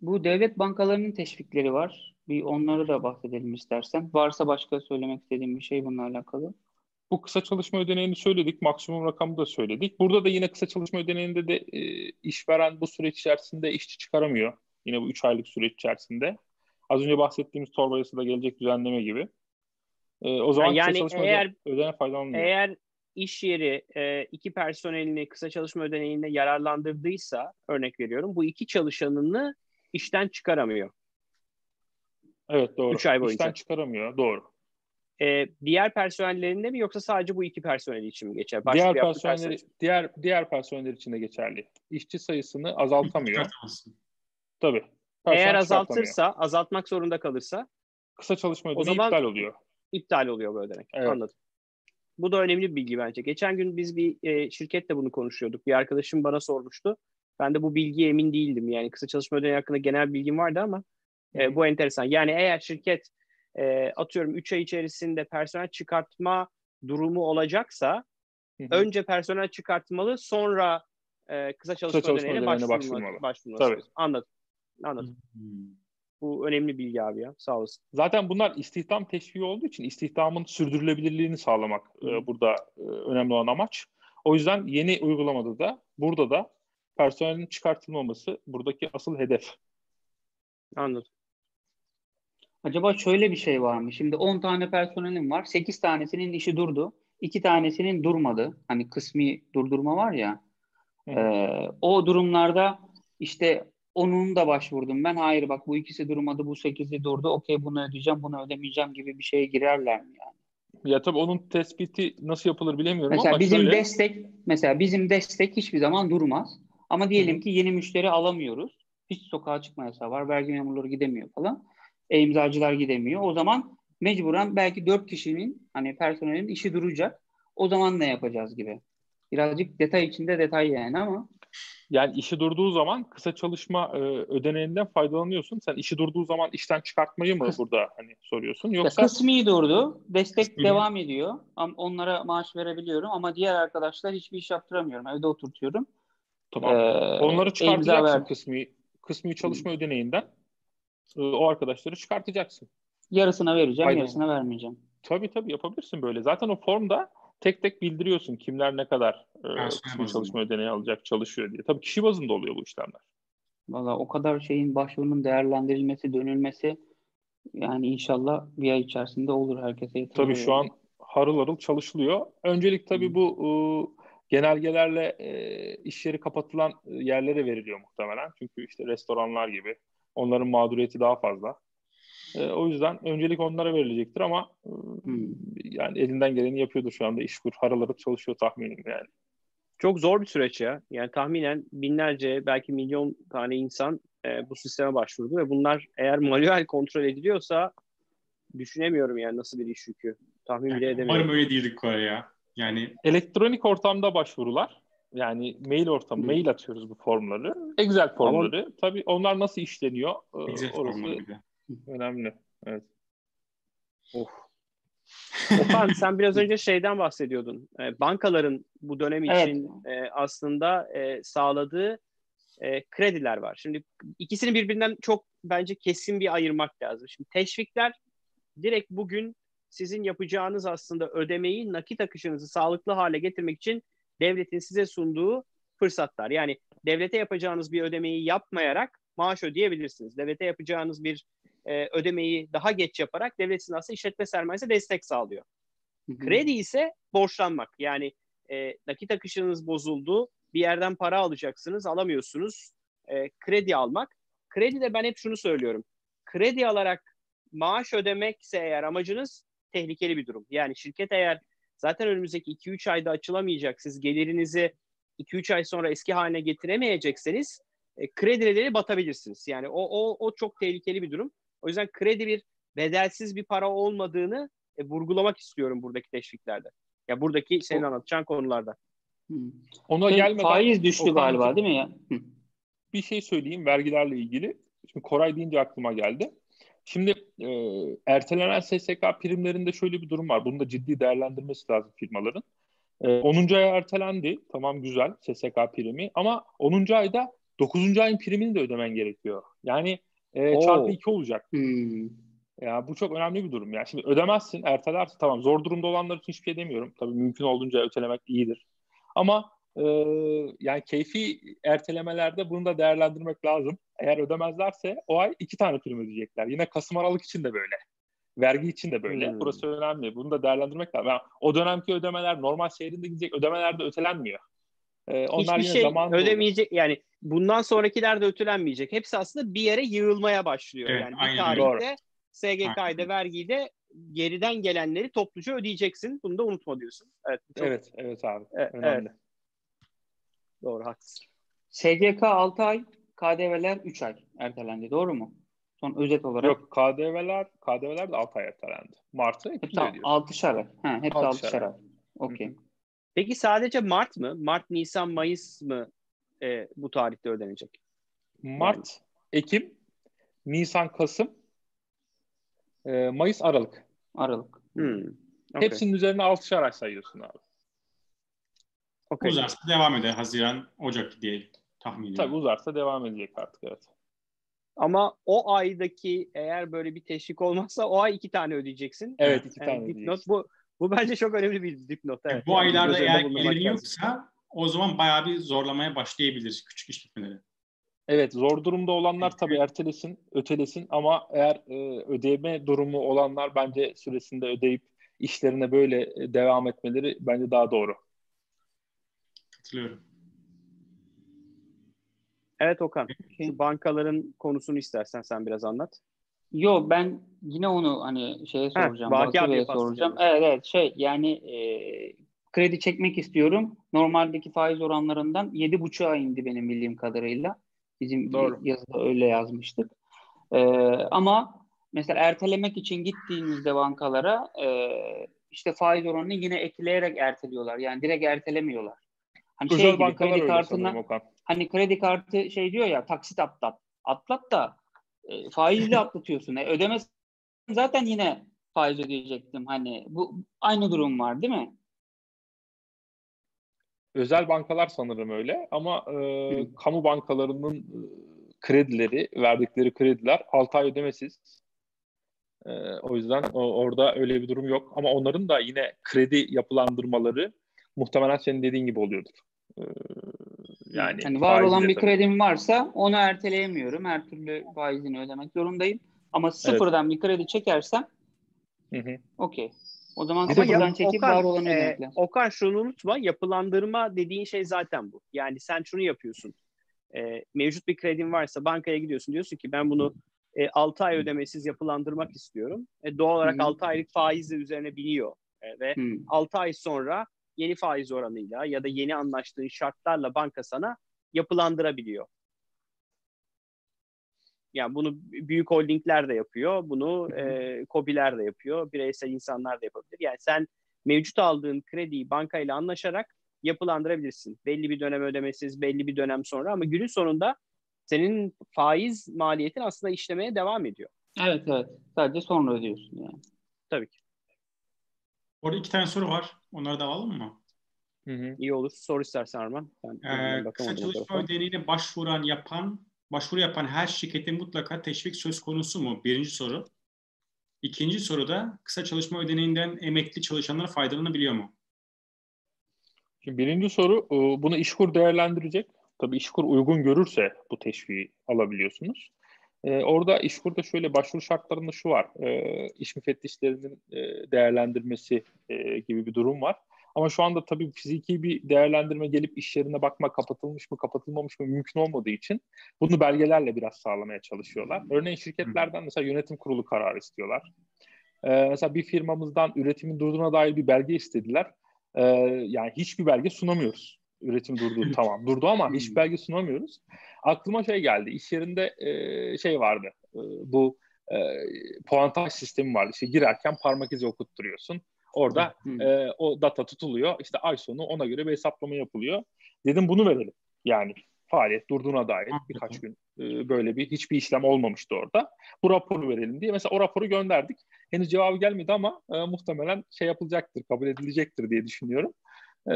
Bu devlet bankalarının teşvikleri var. Bir onları da bahsedelim istersen. Varsa başka söylemek istediğim bir şey bununla alakalı. Bu kısa çalışma ödeneğini söyledik. Maksimum rakamı da söyledik. Burada da yine kısa çalışma ödeneğinde de e, işveren bu süreç içerisinde işçi çıkaramıyor. Yine bu 3 aylık süreç içerisinde. Az önce bahsettiğimiz torba da gelecek düzenleme gibi. E, o zaman yani kısa çalışma eğer, ödeneği faydalanmıyor. Eğer iş yeri e, iki personelini kısa çalışma ödeneğinde yararlandırdıysa örnek veriyorum bu iki çalışanını işten çıkaramıyor. Evet doğru. 3 ay boyunca. İşten çıkaramıyor. Doğru. Ee, diğer personellerinde mi yoksa sadece bu iki personel için mi geçer? Başka diğer personeller personel diğer diğer personeller için de geçerli. İşçi sayısını azaltamıyor. Tabii. Eğer azaltırsa, azaltmak zorunda kalırsa kısa çalışma ödeneği zaman iptal oluyor. İptal oluyor bu ödenek. Evet. Anladım. Bu da önemli bir bilgi bence. Geçen gün biz bir e, şirketle bunu konuşuyorduk. Bir arkadaşım bana sormuştu. Ben de bu bilgiye emin değildim. Yani kısa çalışma ödeneği hakkında genel bilgim vardı ama e, bu enteresan. Yani eğer şirket e, atıyorum 3 ay içerisinde personel çıkartma durumu olacaksa Hı-hı. önce personel çıkartmalı sonra e, kısa çalışma, kısa çalışma ödeneğine başvurmalı. başvurmalı. başvurmalı. Tabii. Anladım. Anladım. Hı-hı. Bu önemli bilgi abi ya. Sağ olasın. Zaten bunlar istihdam teşviği olduğu için istihdamın sürdürülebilirliğini sağlamak e, burada e, önemli olan amaç. O yüzden yeni uygulamada da burada da personelin çıkartılmaması buradaki asıl hedef. Anladım. Acaba şöyle bir şey var mı? Şimdi 10 tane personelim var. 8 tanesinin işi durdu. 2 tanesinin durmadı. Hani kısmi durdurma var ya. E, o durumlarda işte onun da başvurdum ben. Hayır bak bu ikisi durmadı, bu 8'i durdu. Okey bunu ödeyeceğim, bunu ödemeyeceğim gibi bir şeye girerler mi yani? Ya tabii onun tespiti nasıl yapılır bilemiyorum mesela ama bizim şöyle... destek mesela bizim destek hiçbir zaman durmaz. Ama diyelim Hı-hı. ki yeni müşteri alamıyoruz. Hiç sokağa çıkma yasağı var. Vergi memurları gidemiyor falan. E-imzacılar gidemiyor. O zaman mecburen belki dört kişinin hani personelin işi duracak. O zaman ne yapacağız gibi. Birazcık detay içinde detay yani ama. Yani işi durduğu zaman kısa çalışma e, ödeneğinden faydalanıyorsun. Sen işi durduğu zaman işten çıkartmayı mı Kıs- burada hani soruyorsun? Yoksa ya kısmi durdu. Destek kısmi. devam ediyor. Onlara maaş verebiliyorum ama diğer arkadaşlar hiçbir iş yaptıramıyorum. Evde oturtuyorum. Tamam. Ee, Onları çıkartacaksın kısmi kısmi çalışma ödeneğinden. Ee, o arkadaşları çıkartacaksın. Yarısına vereceğim, Aynen. yarısına vermeyeceğim. Tabii tabii yapabilirsin böyle. Zaten o formda tek tek bildiriyorsun kimler ne kadar e, çalışma ödeneği alacak, çalışıyor diye. Tabii kişi bazında oluyor bu işlemler. Valla o kadar şeyin başvurunun değerlendirilmesi, dönülmesi yani inşallah bir ay içerisinde olur herkese. Tabii şu an harıl harıl çalışılıyor. Öncelik tabii hmm. bu e, genelgelerle e, iş yeri kapatılan yerlere veriliyor muhtemelen. Çünkü işte restoranlar gibi onların mağduriyeti daha fazla. E, o yüzden öncelik onlara verilecektir ama e, hmm. yani elinden geleni yapıyordur şu anda işkur. Haraları çalışıyor tahminim yani. Çok zor bir süreç ya. Yani tahminen binlerce belki milyon tane insan e, bu sisteme başvurdu ve bunlar eğer manuel kontrol ediliyorsa düşünemiyorum yani nasıl bir iş yükü. Tahmin bile edemiyorum. Umarım öyle değildik Kore ya. Yani elektronik ortamda başvurular yani mail ortamı, hmm. mail atıyoruz bu formları. Excel formları. Ama, Tabii onlar nasıl işleniyor? E, Excel orası önemli. Evet. Of. Okan sen biraz önce şeyden bahsediyordun. E, bankaların bu dönem için evet. aslında e, sağladığı e, krediler var. Şimdi ikisini birbirinden çok bence kesin bir ayırmak lazım. Şimdi teşvikler direkt bugün sizin yapacağınız aslında ödemeyi nakit akışınızı sağlıklı hale getirmek için devletin size sunduğu fırsatlar. Yani devlete yapacağınız bir ödemeyi yapmayarak maaş ödeyebilirsiniz. Devlete yapacağınız bir e, ödemeyi daha geç yaparak devlet sizin aslında işletme sermayesine destek sağlıyor. Hı-hı. Kredi ise borçlanmak. Yani e, nakit akışınız bozuldu, bir yerden para alacaksınız, alamıyorsunuz. E, kredi almak. Kredi de ben hep şunu söylüyorum. Kredi alarak maaş ödemekse eğer amacınız tehlikeli bir durum. Yani şirket eğer zaten önümüzdeki 2-3 ayda açılamayacak, siz gelirinizi 2-3 ay sonra eski haline getiremeyecekseniz e, kredileri batabilirsiniz. Yani o, o, o çok tehlikeli bir durum. O yüzden kredi bir bedelsiz bir para olmadığını e, vurgulamak istiyorum buradaki teşviklerde. Ya buradaki senin anlatacağın konularda. Ona şey, gelmeden faiz düştü galiba değil mi ya? Bir şey söyleyeyim vergilerle ilgili. Şimdi Koray deyince aklıma geldi. Şimdi e, ertelenen SSK primlerinde şöyle bir durum var. Bunu da ciddi değerlendirmesi lazım firmaların. E, 10. aya ertelendi. Tamam güzel SSK primi. Ama 10. ayda 9. ayın primini de ödemen gerekiyor. Yani e, çarpı 2 olacak. Hmm. Ya bu çok önemli bir durum. Yani şimdi ödemezsin, ertelersin. Tamam zor durumda olanlar için hiçbir şey demiyorum. Tabii mümkün olduğunca ötelemek iyidir. Ama e, yani keyfi ertelemelerde bunu da değerlendirmek lazım. Eğer ödemezlerse o ay iki tane prim ödeyecekler. Yine Kasım Aralık için de böyle. Vergi için de böyle. Hmm. Burası önemli. Bunu da değerlendirmek lazım. Yani o dönemki ödemeler normal seyrinde gidecek ödemeler de ötelenmiyor. Ee, onlar Hiçbir şey ödemeyecek olur. yani bundan sonrakiler de ötelenmeyecek. Hepsi aslında bir yere yığılmaya başlıyor. Evet, yani bir tarihte Doğru. SGK'da vergiyi de geriden gelenleri topluca ödeyeceksin. Bunu da unutma diyorsun. Evet, çok... evet, evet abi. Evet, önemli. Evet. Doğru, haklısın. SGK 6 ay, KDV'ler 3 ay ertelendi. Doğru mu? Son özet olarak. Yok, KDV'ler KDV'ler de 6 ay ertelendi. Mart'ı Eylül'de tamam, ödüyorsun. 6 ay. Ha, hepsi 6 ay. Okey. Peki sadece Mart mı? Mart, Nisan, Mayıs mı e, bu tarihte ödenecek? Mart, yani. Ekim, Nisan, Kasım, e, Mayıs, Aralık. Aralık. Hmm. Okay. Hepsinin üzerine 6'şar ay sayıyorsun abi. Okay. Uzarsa devam eder. Haziran, Ocak diye tahmin. Tabii uzarsa devam edecek artık evet. Ama o aydaki eğer böyle bir teşvik olmazsa o ay iki tane ödeyeceksin. Evet iki yani tane ödeyeceksin. Bu, bu bence çok önemli bir dipnot. Evet. Bu yani aylarda eğer gelirin yoksa o zaman bayağı bir zorlamaya başlayabilir küçük işletmeleri. Evet zor durumda olanlar tabii ertelesin, ötelesin ama eğer e, ödeme durumu olanlar bence süresinde ödeyip işlerine böyle e, devam etmeleri bence daha doğru. Katılıyorum. Evet Okan, şu bankaların konusunu istersen sen biraz anlat. Yo ben yine onu hani şeye soracağım. Heh, Baki abiye soracağım. Evet evet şey yani e, kredi çekmek istiyorum. Normaldeki faiz oranlarından 7,5'a indi benim bildiğim kadarıyla. Bizim Doğru. yazıda öyle yazmıştık. E, ama mesela ertelemek için gittiğinizde bankalara e, işte faiz oranını yine ekleyerek erteliyorlar. Yani direkt ertelemiyorlar. Hani Özel şey gibi, kredi kartına hani kredi kartı şey diyor ya taksit atlat. Atlat da e, faizli atlatıyorsun. E, ödemez zaten yine faiz ödeyecektim. Hani bu aynı durum var değil mi? Özel bankalar sanırım öyle ama e, kamu bankalarının e, kredileri, verdikleri krediler 6 ay ödemesiz. E, o yüzden o, orada öyle bir durum yok. Ama onların da yine kredi yapılandırmaları muhtemelen senin dediğin gibi oluyordur. E, yani hani var olan bir tabii. kredim varsa onu erteleyemiyorum. Her türlü faizini ödemek zorundayım. Ama sıfırdan evet. bir kredi çekersem okey. O zaman sıfırdan çekip Okan, var olanı e, ödemekle. Okan şunu unutma. Yapılandırma dediğin şey zaten bu. Yani sen şunu yapıyorsun. E, mevcut bir kredin varsa bankaya gidiyorsun. Diyorsun ki ben bunu e, 6 ay ödemesiz yapılandırmak istiyorum. E, doğal olarak Hı-hı. 6 aylık faizle üzerine biniyor. E, ve Hı-hı. 6 ay sonra yeni faiz oranıyla ya da yeni anlaştığın şartlarla banka sana yapılandırabiliyor. Yani bunu büyük holdingler de yapıyor, bunu e, kobiler de yapıyor, bireysel insanlar da yapabilir. Yani sen mevcut aldığın krediyi bankayla anlaşarak yapılandırabilirsin. Belli bir dönem ödemesiz, belli bir dönem sonra ama günün sonunda senin faiz maliyetin aslında işlemeye devam ediyor. Evet evet. Sadece sonra ödüyorsun yani. Tabii ki. Orada iki tane soru var. Onları da alalım mı? Hı hı. İyi olur. Soru istersen Arman. Ben ee, kısa çalışma ödeneğine başvuran yapan, başvuru yapan her şirketin mutlaka teşvik söz konusu mu? Birinci soru. İkinci soruda kısa çalışma ödeneğinden emekli çalışanlar faydalanabiliyor mu? Şimdi birinci soru e, bunu işkur değerlendirecek. Tabii işkur uygun görürse bu teşviği alabiliyorsunuz. E, orada İşkur'da şöyle başvuru şartlarında şu var. E, iş müfettişlerinin e, değerlendirmesi e, gibi bir durum var. Ama şu anda tabii fiziki bir değerlendirme gelip iş yerine bakma kapatılmış mı kapatılmamış mı mümkün olmadığı için bunu belgelerle biraz sağlamaya çalışıyorlar. Örneğin şirketlerden mesela yönetim kurulu kararı istiyorlar. Ee, mesela bir firmamızdan üretimin durduğuna dair bir belge istediler. Ee, yani hiçbir belge sunamıyoruz. Üretim durdu tamam durdu ama hiç belge sunamıyoruz. Aklıma şey geldi. İş yerinde e, şey vardı. E, bu e, puantaj sistemi vardı. İşte girerken parmak izi okutturuyorsun. Orada e, o data tutuluyor. İşte ay sonu ona göre bir hesaplama yapılıyor. Dedim bunu verelim. Yani faaliyet durduğuna dair birkaç gün e, böyle bir hiçbir işlem olmamıştı orada. Bu raporu verelim diye. Mesela o raporu gönderdik. Henüz cevabı gelmedi ama e, muhtemelen şey yapılacaktır, kabul edilecektir diye düşünüyorum. E,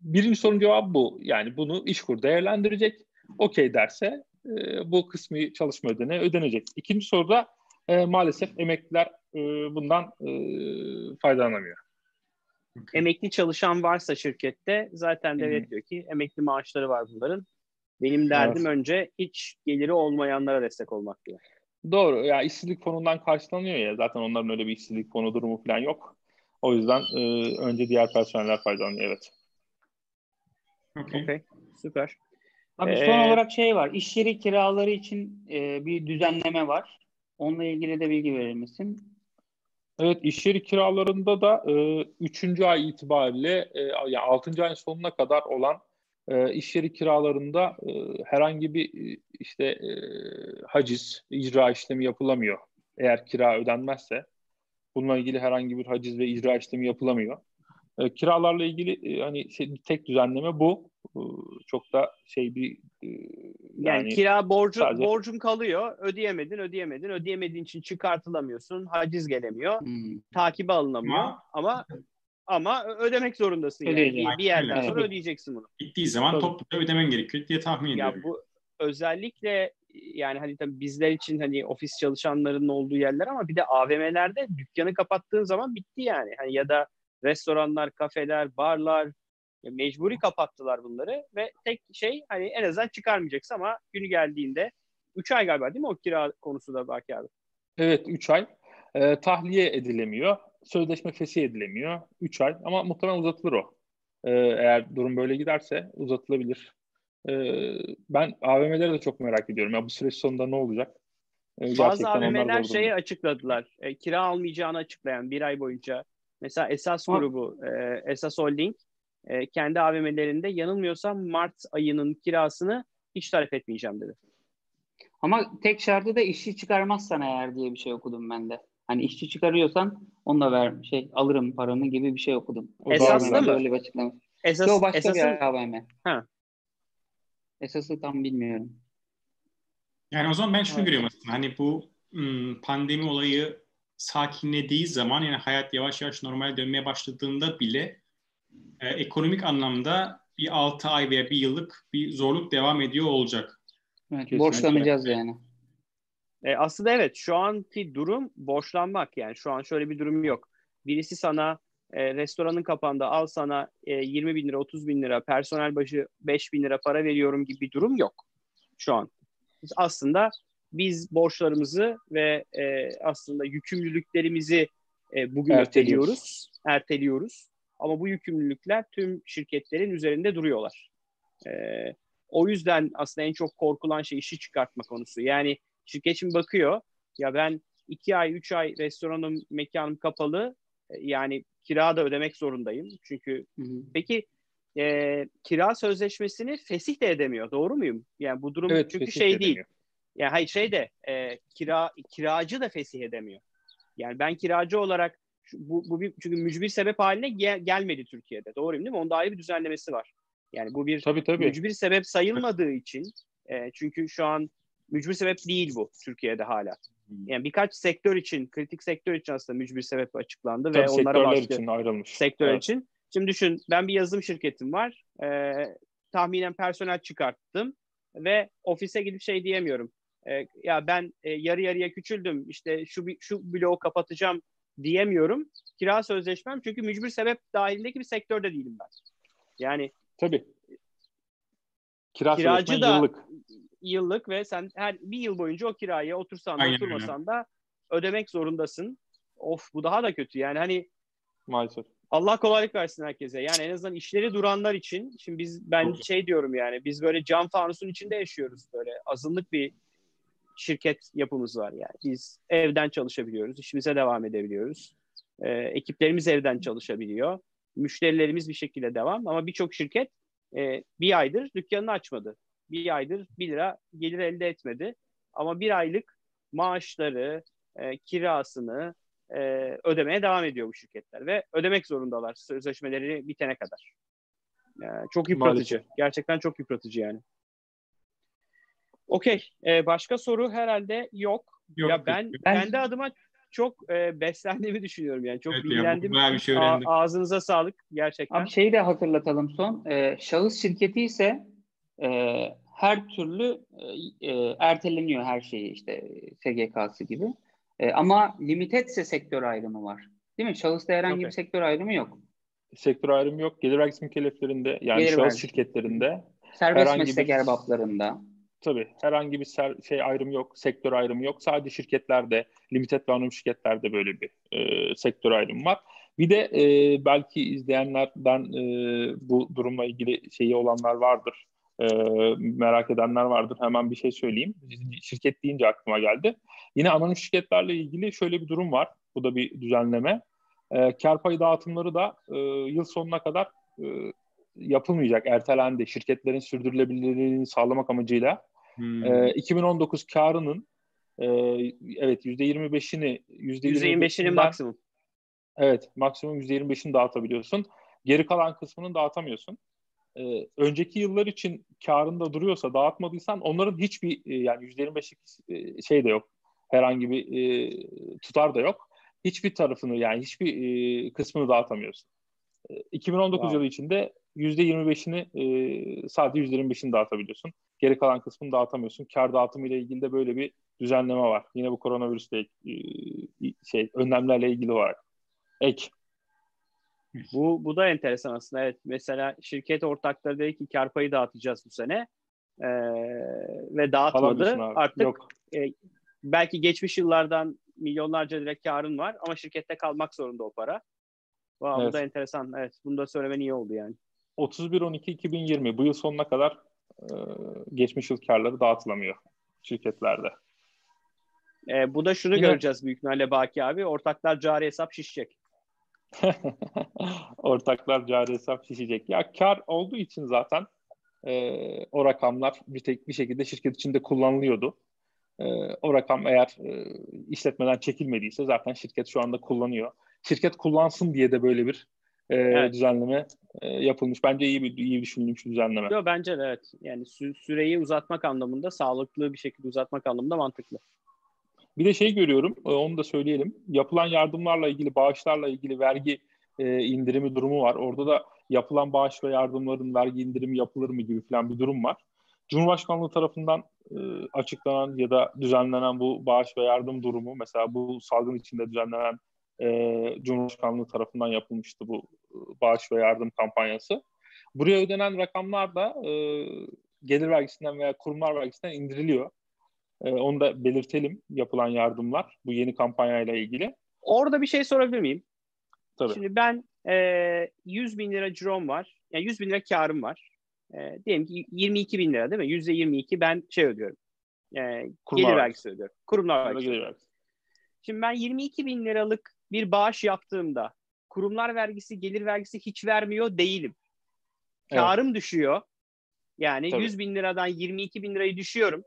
birinci sorun cevabı bu. Yani bunu işkur değerlendirecek. Okey derse e, bu kısmı çalışma ödene ödenecek. İkinci soruda e, maalesef emekliler e, bundan e, faydalanamıyor. Emekli çalışan varsa şirkette zaten devlet diyor ki emekli maaşları var bunların. Benim derdim evet. önce hiç geliri olmayanlara destek olmak diyor. Doğru. Ya yani işsizlik fonundan karşılanıyor ya. Zaten onların öyle bir işsizlik fonu durumu falan yok. O yüzden e, önce diğer personeller faydalanıyor. Evet. Okey. Okay. Süper. Abi ee, son olarak şey var. İş yeri kiraları için e, bir düzenleme var. Onunla ilgili de bilgi verir misin? Evet, iş yeri kiralarında da e, 3. ay itibariyle e, yani 6. ayın sonuna kadar olan e, iş yeri kiralarında e, herhangi bir e, işte e, haciz, icra işlemi yapılamıyor. Eğer kira ödenmezse bununla ilgili herhangi bir haciz ve icra işlemi yapılamıyor. E, kiralarla ilgili e, hani şey, tek düzenleme bu. E, çok da şey bir e, yani, yani kira borcu sadece... borcun kalıyor. Ödeyemedin, ödeyemedin. Ödeyemediğin için çıkartılamıyorsun. Haciz gelemiyor. Hmm. Takibe alınamıyor. Ha. Ama ama ödemek zorundasın yani. Bir, bir yerden evet. sonra ödeyeceksin bunu. Gittiği zaman tabii. topluca ödemen gerekiyor diye tahmin ediyorum. Ya bu özellikle yani hani tabii bizler için hani ofis çalışanlarının olduğu yerler ama bir de AVM'lerde dükkanı kapattığın zaman bitti yani. Hani ya da restoranlar, kafeler, barlar mecburi kapattılar bunları ve tek şey hani en azından çıkarmayacaksın ama günü geldiğinde 3 ay galiba değil mi o kira konusu da Baki abi? Evet 3 ay. E, tahliye edilemiyor. Sözleşme fesih edilemiyor. 3 ay ama muhtemelen uzatılır o. E, eğer durum böyle giderse uzatılabilir. E, ben AVM'leri de çok merak ediyorum. Ya bu süreç sonunda ne olacak? E, Bazı AVM'ler şeyi açıkladılar. E, kira almayacağını açıklayan bir ay boyunca Mesela Esas grubu, e, Esas Holding e, kendi AVM'lerinde yanılmıyorsam Mart ayının kirasını hiç talep etmeyeceğim dedi. Ama tek şartı da işçi çıkarmazsan eğer diye bir şey okudum ben de. Hani işçi çıkarıyorsan onunla ver şey alırım paramı gibi bir şey okudum. O Esaslı mı? Öyle bir açıklama. Esas, Yo, başka esası... bir AVM. Ha. Esası tam bilmiyorum. Yani o zaman ben şunu evet. görüyorum aslında. Hani bu pandemi olayı sakinlediği zaman yani hayat yavaş yavaş normale dönmeye başladığında bile e, ekonomik anlamda bir 6 ay veya bir yıllık bir zorluk devam ediyor olacak. Evet, borçlanacağız yani. E, aslında evet şu anki durum borçlanmak yani şu an şöyle bir durum yok. Birisi sana e, restoranın kapandı al sana e, 20 bin lira 30 bin lira personel başı 5 bin lira para veriyorum gibi bir durum yok şu an. Biz aslında biz borçlarımızı ve e, aslında yükümlülüklerimizi e, bugün erteliyoruz, erteliyoruz. Ama bu yükümlülükler tüm şirketlerin üzerinde duruyorlar. E, o yüzden aslında en çok korkulan şey işi çıkartma konusu. Yani şirket şimdi bakıyor, ya ben iki ay, üç ay restoranım, mekanım kapalı, e, yani kira da ödemek zorundayım. Çünkü hı hı. peki e, kira sözleşmesini fesih de edemiyor. Doğru muyum? Yani bu durum evet, çünkü şey edemiyor. değil yani hayır şey de e, kira kiracı da fesih edemiyor. Yani ben kiracı olarak bu, bu bir çünkü mücbir sebep haline gel, gelmedi Türkiye'de. Doğru değil mi? Onda ayrı bir düzenlemesi var. Yani bu bir tabii, tabii. mücbir sebep sayılmadığı için e, çünkü şu an mücbir sebep değil bu Türkiye'de hala. Yani birkaç sektör için, kritik sektör için aslında mücbir sebep açıklandı tabii, ve onlara başka için ayrılmış. Sektör evet. için. Şimdi düşün ben bir yazılım şirketim var. E, tahminen personel çıkarttım ve ofise gidip şey diyemiyorum e, ya ben e, yarı yarıya küçüldüm işte şu şu bloğu kapatacağım diyemiyorum. Kira sözleşmem çünkü mücbir sebep dahilindeki bir sektörde değilim ben. Yani tabii. Kira kiracı da yıllık. yıllık ve sen her bir yıl boyunca o kiraya otursan da Aynen oturmasan da ödemek zorundasın. Of bu daha da kötü yani hani Maalesef. Allah kolaylık versin herkese. Yani en azından işleri duranlar için. Şimdi biz ben Çok. şey diyorum yani biz böyle cam fanusun içinde yaşıyoruz böyle azınlık bir şirket yapımız var yani. Biz evden çalışabiliyoruz, işimize devam edebiliyoruz. Ee, ekiplerimiz evden çalışabiliyor. Müşterilerimiz bir şekilde devam ama birçok şirket e, bir aydır dükkanını açmadı. Bir aydır bir lira gelir elde etmedi. Ama bir aylık maaşları, e, kirasını, e, ödemeye devam ediyor bu şirketler ve ödemek zorundalar sözleşmeleri bitene kadar. E, çok yıpratıcı. Maalesef. Gerçekten çok yıpratıcı yani. Okey. E, başka soru herhalde yok. Yok, ya ben, yok. Ben- kendi adıma çok e, beslendiğimi düşünüyorum yani. Çok Evet bilgilendim. bayağı bir şey A- öğrendim. ağzınıza sağlık gerçekten. Abi şeyi de hatırlatalım son. Ee, şahıs şirketi ise e, her türlü e, e, erteleniyor her şeyi işte SGK'sı gibi. E, ama limited ise sektör ayrımı var. Değil mi? Şahısta herhangi Okey. bir sektör ayrımı yok. Sektör ayrımı yok. Gelir vergisi mükelleflerinde yani Gelir şahıs vergisi. şirketlerinde Serbest Herhangi meslek bir- erbaplarında. Tabii herhangi bir ser- şey ayrımı yok. Sektör ayrımı yok. Sadece şirketlerde, limited ve anonim şirketlerde böyle bir e, sektör ayrımı var. Bir de e, belki izleyenlerden e, bu durumla ilgili şeyi olanlar vardır. E, merak edenler vardır. Hemen bir şey söyleyeyim. Şirket deyince aklıma geldi. Yine anonim şirketlerle ilgili şöyle bir durum var. Bu da bir düzenleme. E, kar payı dağıtımları da e, yıl sonuna kadar e, yapılmayacak, ertelendi. Şirketlerin sürdürülebilirliğini sağlamak amacıyla. Hmm. E, 2019 karının e, evet %25'ini %25'inin %25'inden maksimum. Evet, maksimum %25'ini dağıtabiliyorsun. Geri kalan kısmını dağıtamıyorsun. Ee, önceki yıllar için karında duruyorsa dağıtmadıysan onların hiçbir e, yani %25'lik e, şey de yok. Herhangi bir e, tutar da yok. Hiçbir tarafını yani hiçbir e, kısmını dağıtamıyorsun. E, 2019 Wow. yılı içinde %25'ini e, sadece %25'ini dağıtabiliyorsun. Geri kalan kısmını dağıtamıyorsun. Kar dağıtımı ile ilgili de böyle bir düzenleme var. Yine bu koronavirüsle e, şey önlemlerle ilgili olarak. Ek. Bu, bu da enteresan aslında. Evet, mesela şirket ortakları dedi ki kar payı dağıtacağız bu sene. Ee, ve dağıtmadı. Artık Yok. belki geçmiş yıllardan milyonlarca lira karın var ama şirkette kalmak zorunda o para. Wow, Bu Evet. da enteresan. Evet, bunu da söylemen iyi oldu yani. 31-12-2020 bu yıl sonuna kadar e, geçmiş yıl karları dağıtılamıyor şirketlerde. Ee, bu da şunu Yine- göreceğiz büyük ihtimalle Baki abi. Ortaklar cari hesap şişecek. Ortaklar cari hesap şişecek. Ya kar olduğu için zaten e, o rakamlar bir tek bir şekilde şirket içinde kullanılıyordu. E, o rakam eğer e, işletmeden çekilmediyse zaten şirket şu anda kullanıyor. Şirket kullansın diye de böyle bir e, Evet. düzenleme e, yapılmış. Bence iyi bir iyi düşünülmüş bir düzenleme. Yo, bence de evet. Yani sü- süreyi uzatmak anlamında, sağlıklı bir şekilde uzatmak anlamında mantıklı. Bir de şey görüyorum, e, onu da söyleyelim. Yapılan yardımlarla ilgili, bağışlarla ilgili vergi e, indirimi durumu var. Orada da yapılan bağış ve yardımların vergi indirimi yapılır mı gibi falan bir durum var. Cumhurbaşkanlığı tarafından e, açıklanan ya da düzenlenen bu bağış ve yardım durumu, mesela bu salgın içinde düzenlenen e, Cumhurbaşkanlığı tarafından yapılmıştı bu e, bağış ve yardım kampanyası. Buraya ödenen rakamlar da e, gelir vergisinden veya kurumlar vergisinden indiriliyor. Ee, onu da belirtelim yapılan yardımlar bu yeni kampanyayla ilgili. Orada bir şey sorabilir miyim? Tabii. Şimdi ben e, 100 bin lira cirom var. Yani 100 bin lira karım var. E, diyelim ki 22 bin lira değil mi? Yüzde 22 ben şey ödüyorum. E, Kurumlar gelir vergisi. ödüyorum. Kurumlar vergisi. gelir vergisi. Şimdi ben 22 bin liralık bir bağış yaptığımda kurumlar vergisi, gelir vergisi hiç vermiyor değilim. Evet. Karım düşüyor. Yani Tabii. 100 bin liradan 22 bin lirayı düşüyorum.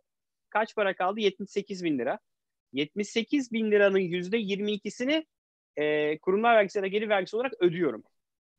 Kaç para kaldı? 78 bin lira. 78 bin liranın yüzde 22'sini e, kurumlar vergisi ya da gelir vergisi olarak ödüyorum.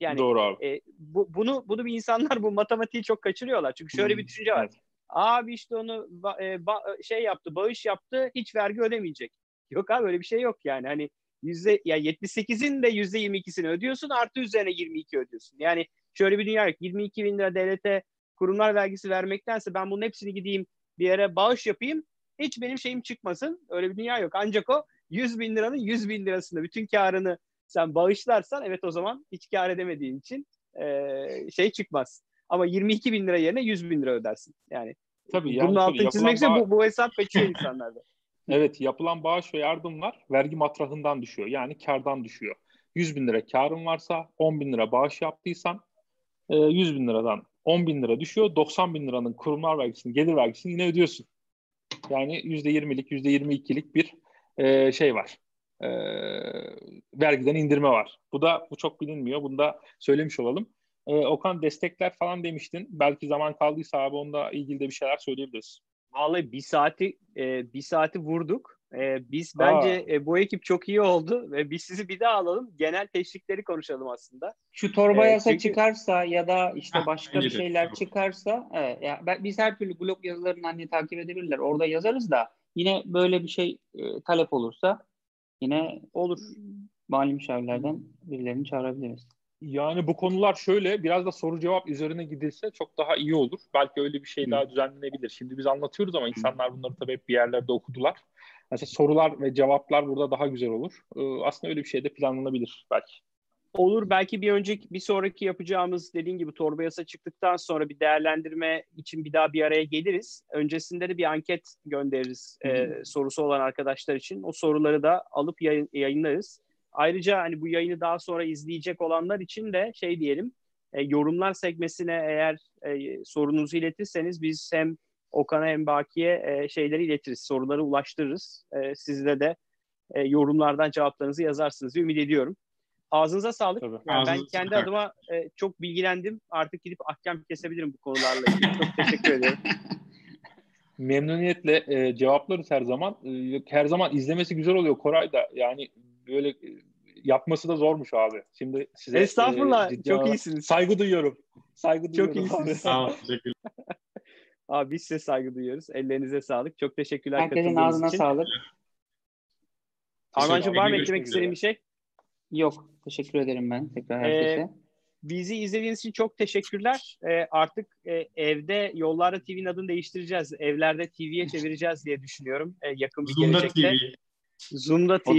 Yani Doğru abi. e, bu, bunu bunu bir insanlar bu matematiği çok kaçırıyorlar. Çünkü şöyle bir Hmm, düşünce var. evet. Abi işte onu ba- e, ba- şey yaptı, bağış yaptı, hiç vergi ödemeyecek. Yok abi öyle bir şey yok yani. Hani yüzde ya 78'in de yüzde 22'sini ödüyorsun, artı üzerine 22 ödüyorsun. Yani şöyle bir dünya yok. 22 bin lira devlete kurumlar vergisi vermektense ben bunun hepsini gideyim bir yere bağış yapayım. Hiç benim şeyim çıkmasın. Öyle bir dünya yok. Ancak o 100 bin liranın 100 bin lirasında bütün karını sen bağışlarsan evet o zaman hiç kar edemediğin için e, şey çıkmaz. Ama 22 bin lira yerine 100 bin lira ödersin. Yani Tabii yani Bunun altını çizmekse bağ... bu, bu hesap kaçıyor insanlarda. Evet yapılan bağış ve yardımlar vergi matrahından düşüyor. Yani kardan düşüyor. 100 bin lira karın varsa 10 bin lira bağış yaptıysan 100 e, bin liradan 10 bin lira düşüyor. 90 bin liranın kurumlar vergisini, gelir vergisini yine ödüyorsun. Yani %20'lik, %22'lik bir e, şey var. E, vergiden indirme var. Bu da bu çok bilinmiyor. Bunu da söylemiş olalım. Okan destekler falan demiştin. Belki zaman kaldıysa abi onda ilgili de bir şeyler söyleyebiliriz. Vallahi bir saati e, bir saati vurduk. E, biz bence e, bu ekip çok iyi oldu ve biz sizi bir daha alalım. Genel teşvikleri konuşalım aslında. Şu torba yasa çünkü... çıkarsa ya da işte ah, başka bir şeyler de. çıkarsa evet, ya ben, biz her türlü blog yazılarını hani takip edebilirler. Orada yazarız da yine böyle bir şey e, talep olursa yine olur. Mali müşavirlerden birilerini çağırabiliriz. Yani bu konular şöyle biraz da soru cevap üzerine gidilse çok daha iyi olur. Belki öyle bir şey Hı. daha düzenlenebilir. Şimdi biz anlatıyoruz ama insanlar bunları tabii hep bir yerlerde okudular. Mesela sorular ve cevaplar burada daha güzel olur. Ee, aslında öyle bir şey de planlanabilir belki. Olur belki bir önceki bir sonraki yapacağımız dediğin gibi torba yasa çıktıktan sonra bir değerlendirme için bir daha bir araya geliriz. Öncesinde de bir anket göndeririz e, sorusu olan arkadaşlar için. O soruları da alıp yayın, yayınlarız. Ayrıca hani bu yayını daha sonra izleyecek olanlar için de şey diyelim e, yorumlar sekmesine eğer e, sorunuzu iletirseniz biz hem Okan'a hem Baki'ye e, şeyleri iletiriz, soruları ulaştırırız. E, sizde de e, yorumlardan cevaplarınızı yazarsınız diye ümit ediyorum. Ağzınıza sağlık. Yani ben kendi sağlık. adıma e, çok bilgilendim. Artık gidip ahkam kesebilirim bu konularla ilgili. Çok teşekkür ederim. Memnuniyetle e, cevaplarız her zaman. E, her zaman izlemesi güzel oluyor Koray da. Yani böyle e, yapması da zormuş abi. Şimdi size Estağfurullah. E, çok iyisiniz. Saygı duyuyorum. Saygı duyuyorum. Çok iyisiniz. Sağ olun. Abi biz size saygı duyuyoruz. Ellerinize sağlık. Çok teşekkürler Herkesin ağzına için. sağlık. Armancığım var mı eklemek istediğin bir şey? Yok. Teşekkür ederim ben tekrar herkese. Ee, bizi izlediğiniz için çok teşekkürler. Ee, artık e, evde Yollarda TV'nin adını değiştireceğiz. Evlerde TV'ye çevireceğiz diye düşünüyorum. E, yakın bir Zoom'da gelecekte. TV. Zoom'da TV.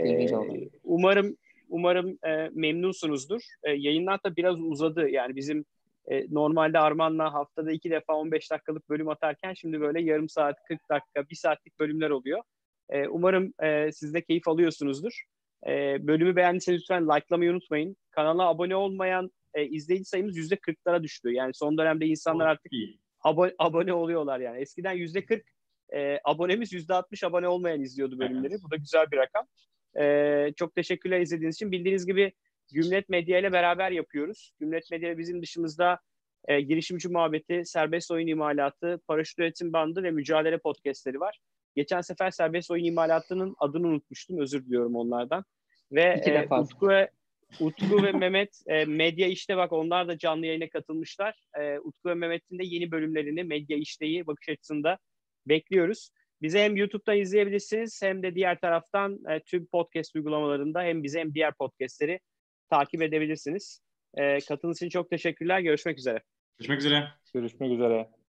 E, umarım umarım e, memnunsunuzdur. E, yayınlar da biraz uzadı. Yani bizim e, normalde Arman'la haftada iki defa 15 dakikalık bölüm atarken şimdi böyle yarım saat, 40 dakika, bir saatlik bölümler oluyor. E, umarım e, siz de keyif alıyorsunuzdur. E, bölümü beğendiyseniz lütfen likelamayı unutmayın. Kanala abone olmayan e, izleyici sayımız yüzde 40'lara düştü. Yani son dönemde insanlar artık abo- abone oluyorlar yani. Eskiden yüzde 40 e, abonemiz yüzde 60 abone olmayan izliyordu bölümleri. Bu da güzel bir rakam. E, çok teşekkürler izlediğiniz için. Bildiğiniz gibi Gümlet Medya ile beraber yapıyoruz. Gümlet Medya bizim dışımızda e, girişimci muhabbeti, serbest oyun imalatı, paraşüt üretim bandı ve mücadele podcastleri var. Geçen sefer serbest oyun imalatının adını unutmuştum. Özür diliyorum onlardan. Ve e, Utku ve Utku ve Mehmet e, medya işte bak onlar da canlı yayına katılmışlar. E, Utku ve Mehmet'in de yeni bölümlerini medya işleyi bakış açısında bekliyoruz. Bizi hem YouTube'da izleyebilirsiniz hem de diğer taraftan e, tüm podcast uygulamalarında hem bize hem diğer podcastleri takip edebilirsiniz. E, katılım için çok teşekkürler. Görüşmek üzere. Görüşmek üzere. Görüşmek üzere.